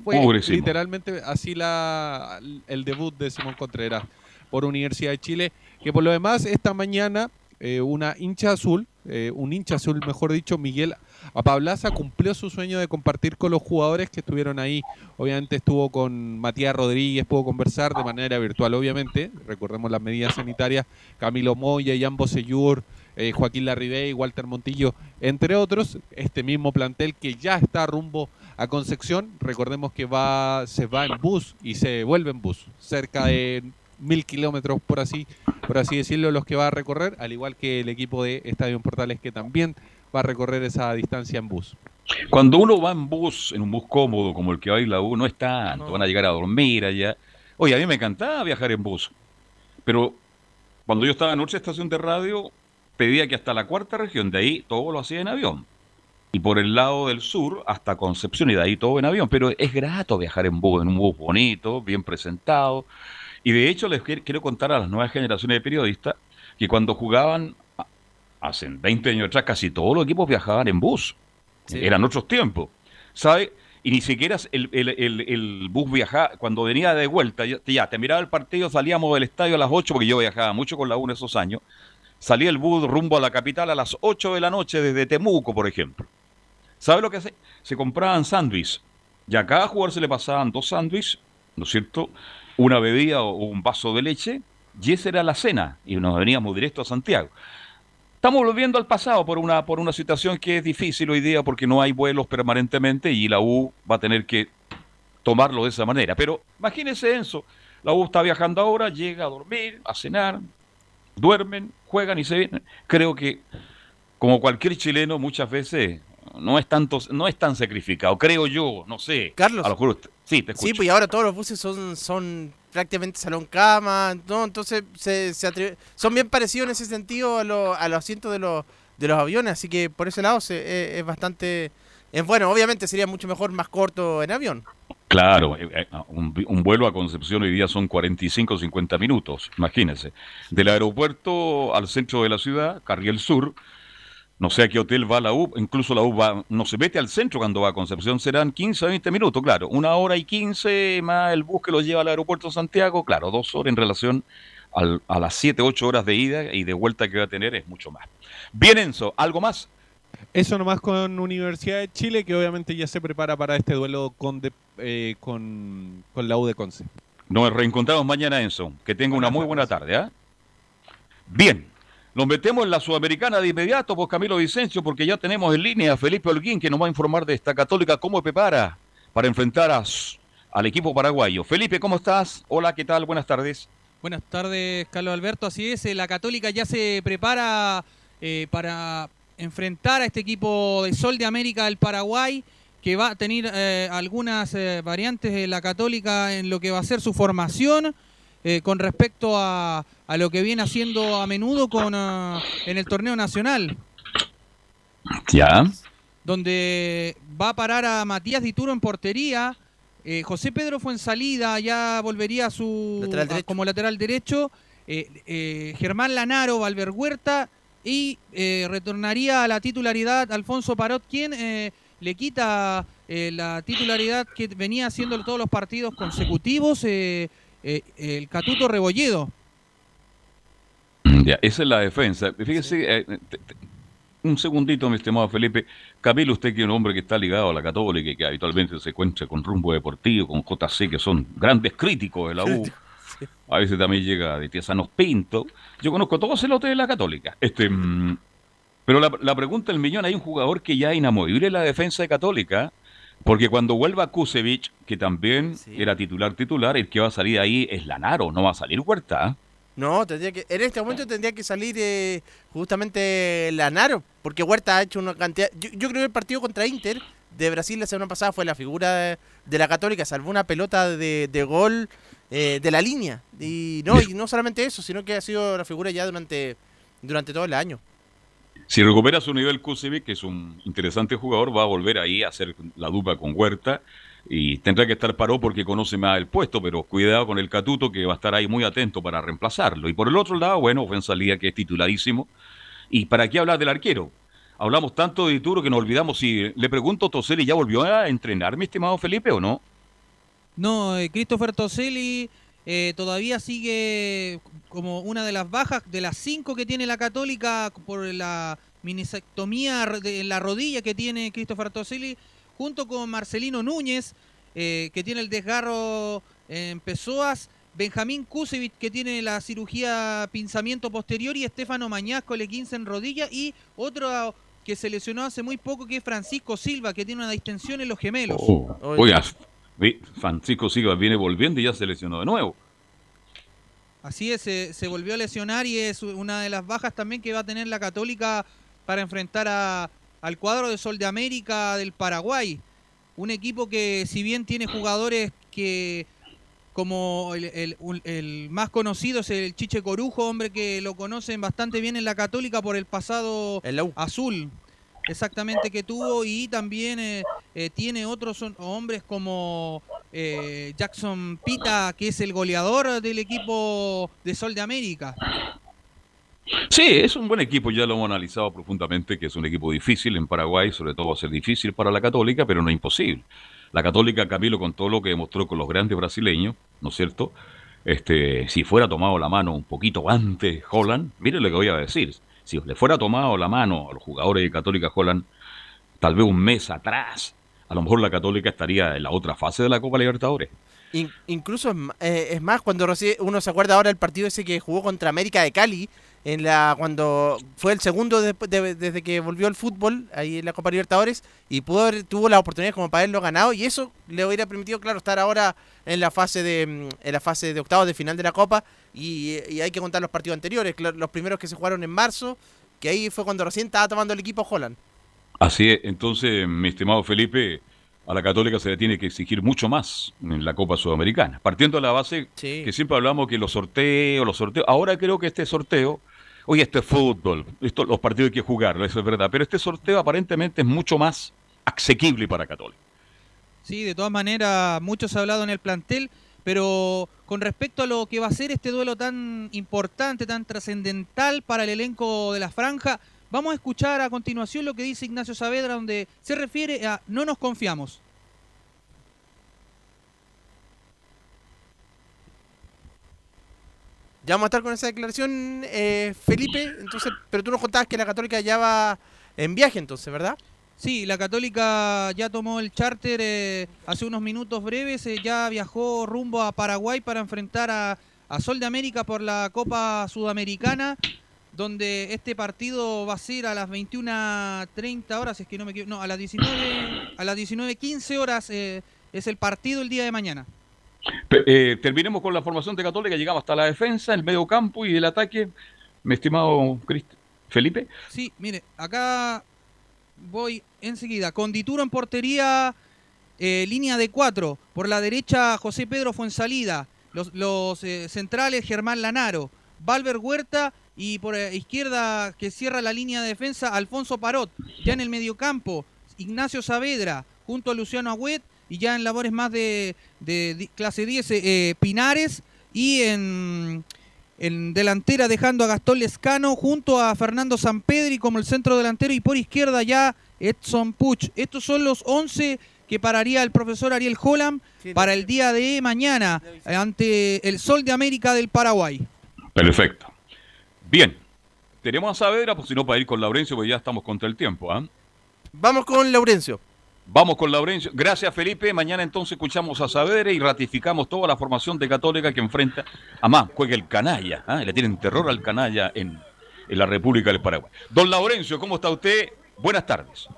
Fue Pobre Simón. literalmente así la, el debut de Simón Contreras por Universidad de Chile, que por lo demás esta mañana eh, una hincha azul, eh, un hincha azul mejor dicho, Miguel Apablaza cumplió su sueño de compartir con los jugadores que estuvieron ahí. Obviamente estuvo con Matías Rodríguez, pudo conversar de manera virtual, obviamente. Recordemos las medidas sanitarias, Camilo Moya, Jan Bosellur, eh, Joaquín Larribey, Walter Montillo, entre otros. Este mismo plantel que ya está rumbo a Concepción. Recordemos que va, se va en bus y se vuelve en bus. Cerca de mil kilómetros por así, por así decirlo, los que va a recorrer, al igual que el equipo de Estadio Portales que también va a recorrer esa distancia en bus. Cuando uno va en bus, en un bus cómodo como el que va la U, no es tanto, van a llegar a dormir allá. Oye, a mí me encantaba viajar en bus, pero cuando yo estaba en otra estación de radio, pedía que hasta la cuarta región, de ahí todo lo hacía en avión. Y por el lado del sur hasta Concepción y de ahí todo en avión. Pero es grato viajar en bus, en un bus bonito, bien presentado. Y de hecho les quiero contar a las nuevas generaciones de periodistas que cuando jugaban hace 20 años atrás, casi todos los equipos viajaban en bus. Eran otros tiempos. ¿Sabe? Y ni siquiera el, el- el- el bus viajaba, cuando venía de vuelta, ya, ya, te miraba el partido, salíamos del estadio a las 8, porque yo viajaba mucho con la UNE esos años. Salía el bus rumbo a la capital a las 8 de la noche desde Temuco, por ejemplo. ¿Sabe lo que hace? Se compraban sándwiches. Y a cada jugador se le pasaban dos sándwiches, ¿no es cierto? Una bebida o un vaso de leche, y esa era la cena. Y nos veníamos directo a Santiago. Estamos volviendo al pasado por una, por una situación que es difícil hoy día porque no hay vuelos permanentemente y la U va a tener que tomarlo de esa manera. Pero imagínense Enzo, la U está viajando ahora, llega a dormir, a cenar, duermen, juegan y se vienen. Creo que como cualquier chileno muchas veces no es tanto, no es tan sacrificado, creo yo, no sé. Carlos. A lo mejor usted- sí, te escucho. Sí, pues y ahora todos los buses son, son prácticamente salón cama, ¿no? Entonces se, se atribu- son bien parecidos en ese sentido a, lo- a los asientos de los, de los aviones, así que por ese lado se- es, es bastante... Es bueno, obviamente sería mucho mejor más corto en avión. Claro, eh, eh, un, un vuelo a Concepción hoy día son 45 o 50 minutos, imagínense. Del aeropuerto al centro de la ciudad, Carriel Sur, no sé a qué hotel va la U, incluso la U va, no se mete al centro cuando va a Concepción, serán 15 o 20 minutos, claro. Una hora y 15 más el bus que los lleva al aeropuerto de Santiago, claro, dos horas en relación al- a las 7, 8 horas de ida y de vuelta que va a tener es mucho más. Bien, Enzo, ¿algo más? Eso nomás con Universidad de Chile, que obviamente ya se prepara para este duelo con, de- eh, con, con la U de Conce. Nos reencontramos mañana, Enzo. Que tenga una muy buena tarde. ¿ah? Bien, Nos metemos en la Sudamericana de inmediato, pues Camilo Vicencio, porque ya tenemos en línea a Felipe Holguín, que nos va a informar de esta católica cómo prepara para enfrentar a, al equipo paraguayo. Felipe, ¿cómo estás? Hola, ¿qué tal? Buenas tardes. Buenas tardes, Carlos Alberto. Así es, eh, la Católica ya se prepara eh, para enfrentar a este equipo de Sol de América del Paraguay, que va a tener eh, algunas variantes de la Católica en lo que va a ser su formación. con respecto a, a lo que viene haciendo a menudo con, ah, en el torneo nacional, Ya. donde va a parar a Matías Dituro en portería. eh, José Pedro fue en salida, ya volvería a su Lateral a- como lateral derecho. eh, eh, Germán Lanaro, Valver Huerta y eh, retornaría a la titularidad Alfonso Parot, quien eh, le quita eh, la titularidad que venía haciendo todos los partidos consecutivos eh, eh, el Catuto Rebolledo. Ya, esa es la defensa. Fíjese, eh, te- te- un segundito, mi estimado Felipe. Camilo, usted que es un hombre que está ligado a la Católica y que habitualmente se encuentra con Rumbo Deportivo, con JC, que son grandes críticos de la U. A veces también llega de Tiesanos Pinto. Yo conozco todos los de la Católica. Este, mm, pero la, la pregunta del millón, hay un jugador que ya es inamovible en la defensa de Católica, porque cuando vuelva Kusevich, que también era titular titular, el que va a salir ahí es Lanaro, no va a salir Huerta. No, tendría que, en este momento tendría que salir eh, justamente Lanaro, porque Huerta ha hecho una cantidad. Yo, yo creo que el partido contra Inter de Brasil la semana pasada fue la figura de, de la Católica, salvó una pelota de, de gol eh, de la línea. Y no, y no solamente eso, sino que ha sido la figura ya durante, durante todo el año. Si recupera su nivel Kusevich, que es un interesante jugador, va a volver ahí a hacer la dupla con Huerta y tendrá que estar paró porque conoce más el puesto, pero cuidado con el Catuto que va a estar ahí muy atento para reemplazarlo. Y por el otro lado, bueno, Fuenzalía que es titularísimo. ¿Y para qué hablar del arquero? Hablamos tanto de Dituro que nos olvidamos. Si le pregunto, ¿Toseli ya volvió a entrenar, mi estimado Felipe, o no? No, eh, Christopher Toselli eh, todavía sigue como una de las bajas de las cinco que tiene la Católica por la minisectomía de la rodilla que tiene Christopher Toselli, junto con Marcelino Núñez, eh, que tiene el desgarro en Pesoas, Benjamín Kusevich, que tiene la cirugía pinzamiento posterior, y Estefano Mañasco, el 15 en rodilla, y otro que se lesionó hace muy poco, que es Francisco Silva, que tiene una distensión en los gemelos. Oiga, vi- Francisco Silva viene volviendo y ya se lesionó de nuevo. Así es, se, se volvió a lesionar y es una de las bajas también que va a tener la Católica para enfrentar a- al cuadro de Sol de América del Paraguay. Un equipo que si bien tiene jugadores que como el, el- el más conocido es el Chiche Corujo, hombre que lo conocen bastante bien en la Católica por el pasado azul, exactamente que tuvo y también eh, eh, tiene otros hombres como eh, Jackson Pita, que es el goleador del equipo de Sol de América. Sí, es un buen equipo, ya lo hemos analizado profundamente, que es un equipo difícil en Paraguay, sobre todo va a ser difícil para la Católica, pero no imposible. La Católica, Camilo, con todo lo que demostró con los grandes brasileños, ¿no es cierto? Este, si fuera tomado la mano un poquito antes Holland, mire lo que voy a decir, si le fuera tomado la mano a los jugadores de Católica Holland, tal vez un mes atrás, a lo mejor la Católica estaría en la otra fase de la Copa Libertadores. In- incluso eh, es más, cuando uno se acuerda ahora del partido ese que jugó contra América de Cali, en la cuando fue el segundo después de- desde que volvió el fútbol ahí en la Copa Libertadores y pudo haber- tuvo la oportunidad como para haberlo ganado y eso le hubiera permitido claro estar ahora en la fase de mm, en la fase de octavos de final de la Copa y, y hay que contar los partidos anteriores, los primeros que se jugaron en marzo, que ahí fue cuando recién estaba tomando el equipo Holland. Así es, entonces, mi estimado Felipe, a la Católica se le tiene que exigir mucho más en la Copa Sudamericana. Partiendo de la base que siempre hablamos que los sorteos, los sorteos, ahora creo que este sorteo, oye, este es fútbol, esto, los partidos hay que jugarlo, eso es verdad, pero este sorteo aparentemente es mucho más asequible para Católica. Sí, de todas maneras, mucho se ha hablado en el plantel, pero con respecto a lo que va a ser este duelo tan importante, tan trascendental para el elenco de la franja, vamos a escuchar a continuación lo que dice Ignacio Saavedra, donde se refiere a no nos confiamos. Ya vamos a estar con esa declaración, eh, Felipe. Entonces, pero tú nos contabas que la Católica ya va en viaje, entonces, ¿verdad? Sí, la Católica ya tomó el charter eh, hace unos minutos breves, eh, ya viajó rumbo a Paraguay para enfrentar a, a Sol de América por la Copa Sudamericana. donde este partido va a ser a las 21.30 horas, es que no me equivoco, no, a las 19, a las 19.15 horas eh, es el partido el día de mañana. Eh, terminemos con la formación de Católica, llegamos hasta la defensa, el medio campo y el ataque. Mi estimado Crist- Felipe. Sí, mire, acá voy enseguida. Con Dituro en portería, eh, línea de cuatro. Por la derecha, José Pedro Fuensalida. Los, los eh, centrales, Germán Lanaro. Valver Huerta y por izquierda, que cierra la línea de defensa, Alfonso Parot. Ya en el mediocampo, Ignacio Saavedra, junto a Luciano Agüet. Y ya en labores más de, clase 10, eh, Pinares. Y en, en delantera dejando a Gastón Lescano junto a Fernando Sampedri como el centro delantero y por izquierda ya Edson Puch. Estos son los 11 que pararía el profesor Ariel Holland para el día de mañana eh, ante el Sol de América del Paraguay. Perfecto. Bien. Tenemos a Saavedra, pues si no, para ir con Laurencio, porque ya estamos contra el tiempo. ¿ah? Vamos con Laurencio. Vamos con Laurencio. Gracias, Felipe. Mañana entonces escuchamos a Saavedra y ratificamos toda la formación de Católica que enfrenta. Además, juega el canalla. ¿ah? Le tienen terror al canalla en, en la República del Paraguay. Don Laurencio, ¿cómo está usted? Buenas tardes.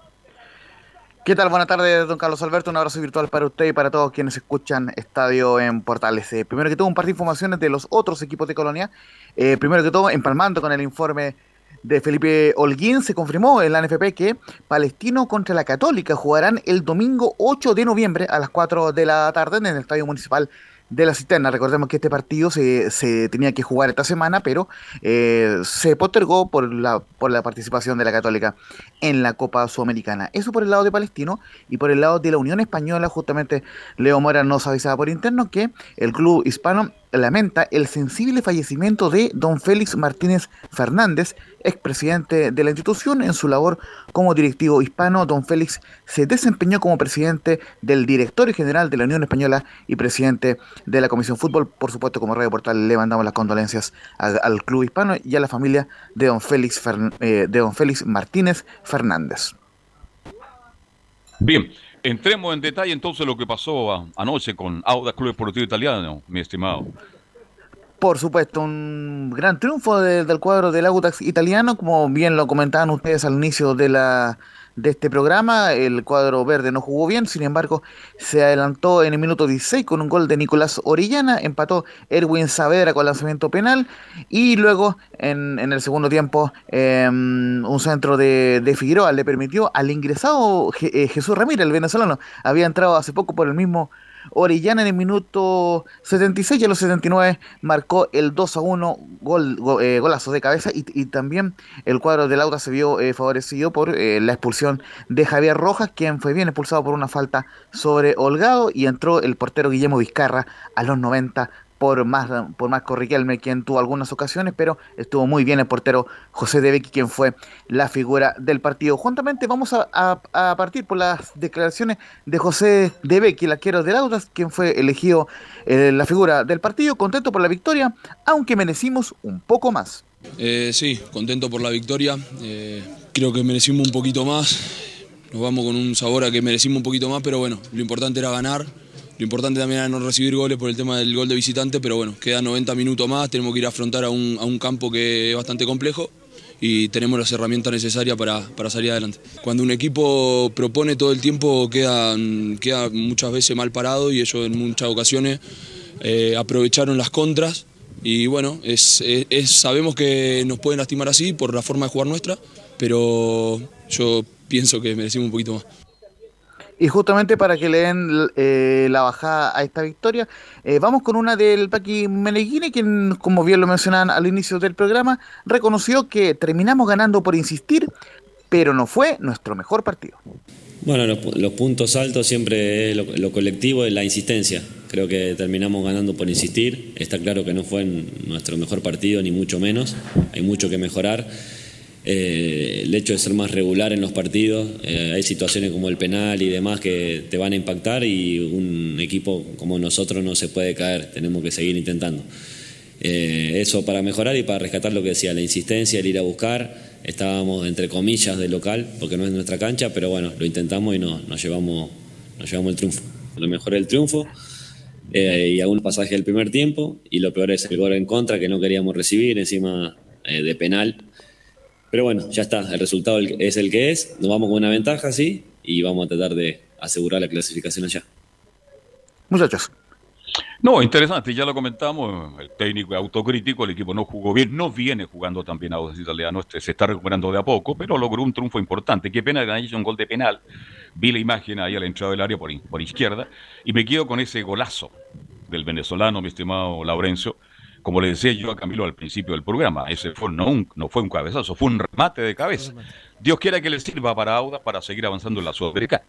¿Qué tal? Buenas tardes, don Carlos Alberto. Un abrazo virtual para usted y para todos quienes escuchan Estadio en Portales. Eh, primero que todo, un par de informaciones de los otros equipos de Colonia. Eh, primero que todo, empalmando con el informe de Felipe Holguín, se confirmó en la NFP que Palestino contra la Católica jugarán el domingo 8 de noviembre a las 4 de la tarde en el Estadio Municipal de la Cisterna. Recordemos que este partido se, se tenía que jugar esta semana, pero eh, se postergó por la, por la participación de la Católica en la Copa Sudamericana. Eso por el lado de Palestino y por el lado de la Unión Española, justamente Leo Mora nos avisaba por interno que el club hispano lamenta el sensible fallecimiento de don Félix Martínez Fernández, expresidente de la institución. En su labor como directivo hispano, don Félix se desempeñó como presidente del directorio general de la Unión Española y presidente de la Comisión Fútbol. Por supuesto, como Radio Portal le mandamos las condolencias al club hispano y a la familia de don Félix, Fern- eh, de don Félix Martínez Fernández. Bien, entremos en detalle entonces lo que pasó anoche con Audax Club Esportivo Italiano, mi estimado. Por supuesto, un gran triunfo de- del cuadro del Audax italiano, como bien lo comentaban ustedes al inicio de la de este programa, el cuadro verde no jugó bien, sin embargo, se adelantó en el minuto 16 con un gol de Nicolás Orellana, empató Erwin Saavedra con lanzamiento penal y luego en, en el segundo tiempo eh, un centro de, de Figueroa le permitió al ingresado Je- eh, Jesús Ramírez, el venezolano, había entrado hace poco por el mismo Orellana en el minuto 76 y a los 79 marcó el 2 a 1 gol, go- eh, golazo de cabeza y, también el cuadro del Auda se vio eh, favorecido por eh, la expulsión de Javier Rojas, quien fue bien expulsado por una falta sobre Holgado y entró el portero Guillermo Vizcarra a los 90 por más, por más Riquelme, quien tuvo algunas ocasiones, pero estuvo muy bien el portero José De Becchi, quien fue la figura del partido. Juntamente vamos a, a- partir por las declaraciones de José De Becchi, el arquero del Audas, quien fue elegido eh, la figura del partido, contento por la victoria, aunque merecimos un poco más. Eh, sí, contento por la victoria. Eh, creo que merecimos un poquito más. Nos vamos con un sabor a que merecimos un poquito más, pero bueno, lo importante era ganar. Lo importante también era no recibir goles por el tema del gol de visitante, pero bueno, quedan 90 minutos más, tenemos que ir a afrontar a un, campo que es bastante complejo y tenemos las herramientas necesarias para, salir adelante. Cuando un equipo propone todo el tiempo queda, muchas veces mal parado y ellos en muchas ocasiones eh, aprovecharon las contras y bueno, sabemos que nos pueden lastimar así por la forma de jugar nuestra, pero yo pienso que merecimos un poquito más. Y justamente para que le den eh, la bajada a esta victoria, eh, vamos con una del Paqui Meneghini, quien, como bien lo mencionaban al inicio del programa, reconoció que terminamos ganando por insistir, pero no fue nuestro mejor partido. Bueno, los, pu- los puntos altos siempre es lo, colectivo es la insistencia. Creo que terminamos ganando por insistir. Está claro que no fue nuestro mejor partido, ni mucho menos. Hay mucho que mejorar. Eh, el hecho de ser más regular en los partidos, eh, hay situaciones como el penal y demás que te van a impactar y un equipo como nosotros no se puede caer. Tenemos que seguir intentando. Eh, eso para mejorar y para rescatar lo que decía, la insistencia, el ir a buscar. Estábamos entre comillas de local, porque no es nuestra cancha, pero bueno, lo intentamos y nos, nos llevamos, nos llevamos el triunfo. Lo mejor es el triunfo y algún pasaje del primer tiempo, y lo peor es el gol en contra que no queríamos recibir. Encima de penal. Pero bueno, ya está, el resultado es el que es, nos vamos con una ventaja, sí, y vamos a tratar de asegurar la clasificación allá. Muchachos. No, interesante, ya lo comentamos, el técnico es autocrítico, el equipo no jugó bien, no viene jugando tan bien a los italianos, este, se está recuperando de a poco, pero logró un triunfo importante. Qué pena que han hecho un gol de penal. Vi la imagen ahí a la entrada del área por, por izquierda y me quedo con ese golazo del venezolano, mi estimado Laurencio. Como le decía yo a Camilo al principio del programa, ese fue no, un, no fue un cabezazo, fue un remate de cabeza. Dios quiera que le sirva para Auda para seguir avanzando en la Sudamericana.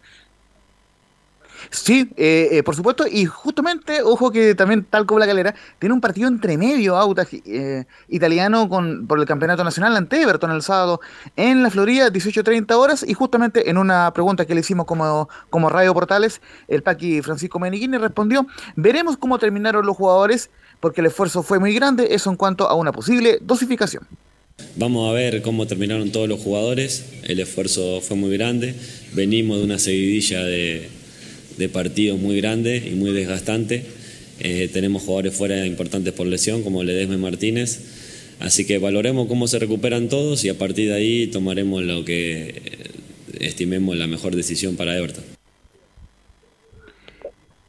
Sí, eh, eh, por supuesto, y justamente, ojo que también, tal como la galera, tiene un partido entre medio Audax eh, italiano con, por el Campeonato Nacional ante Everton el sábado en la Florida, 18.30 horas, y justamente en una pregunta que le hicimos como, como Radio Portales, el Paqui Francisco Menighini respondió, veremos cómo terminaron los jugadores, porque el esfuerzo fue muy grande, eso en cuanto a una posible dosificación. Vamos a ver cómo terminaron todos los jugadores, el esfuerzo fue muy grande, venimos de una seguidilla de partidos muy grande y muy desgastante. Eh, tenemos jugadores fuera importantes por lesión, como Ledesme Martínez. Así que valoremos cómo se recuperan todos y a partir de ahí tomaremos lo que estimemos la mejor decisión para Everton.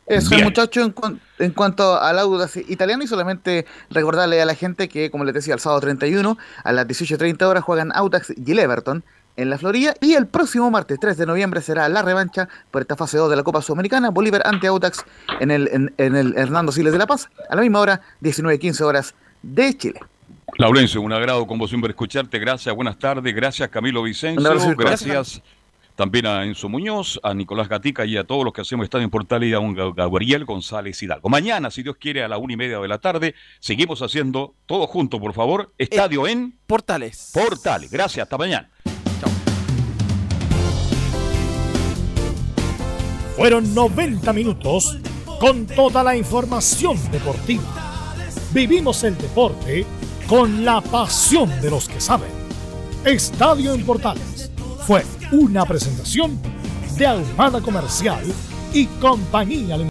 Eso, muchachos, en, en, cuanto al Audax italiano, y solamente recordarle a la gente que, como les decía, el sábado 31 a las 18.30 horas juegan Audax y el Everton en la Florida. Y el próximo martes 3 de noviembre será la revancha por esta fase 2 de la Copa Sudamericana, Bolívar ante Autax en el, en, el Hernando Siles de La Paz, a la misma hora, 19-15 horas de Chile. Laurencio, un agrado como siempre escucharte. Gracias, buenas tardes. Gracias Camilo Vicencio. Gracias también a Enzo Muñoz, a Nicolás Gatica y a todos los que hacemos Estadio en Portal y a un Gabriel González Hidalgo. Mañana, si Dios quiere, a la una y media de la tarde, seguimos haciendo todo junto, por favor. Estadio en Portales. Portales. Gracias, hasta mañana. Fueron 90 minutos con toda la información deportiva. Vivimos el deporte con la pasión de los que saben. Estadio en Portales fue una presentación de Almada Comercial y Compañía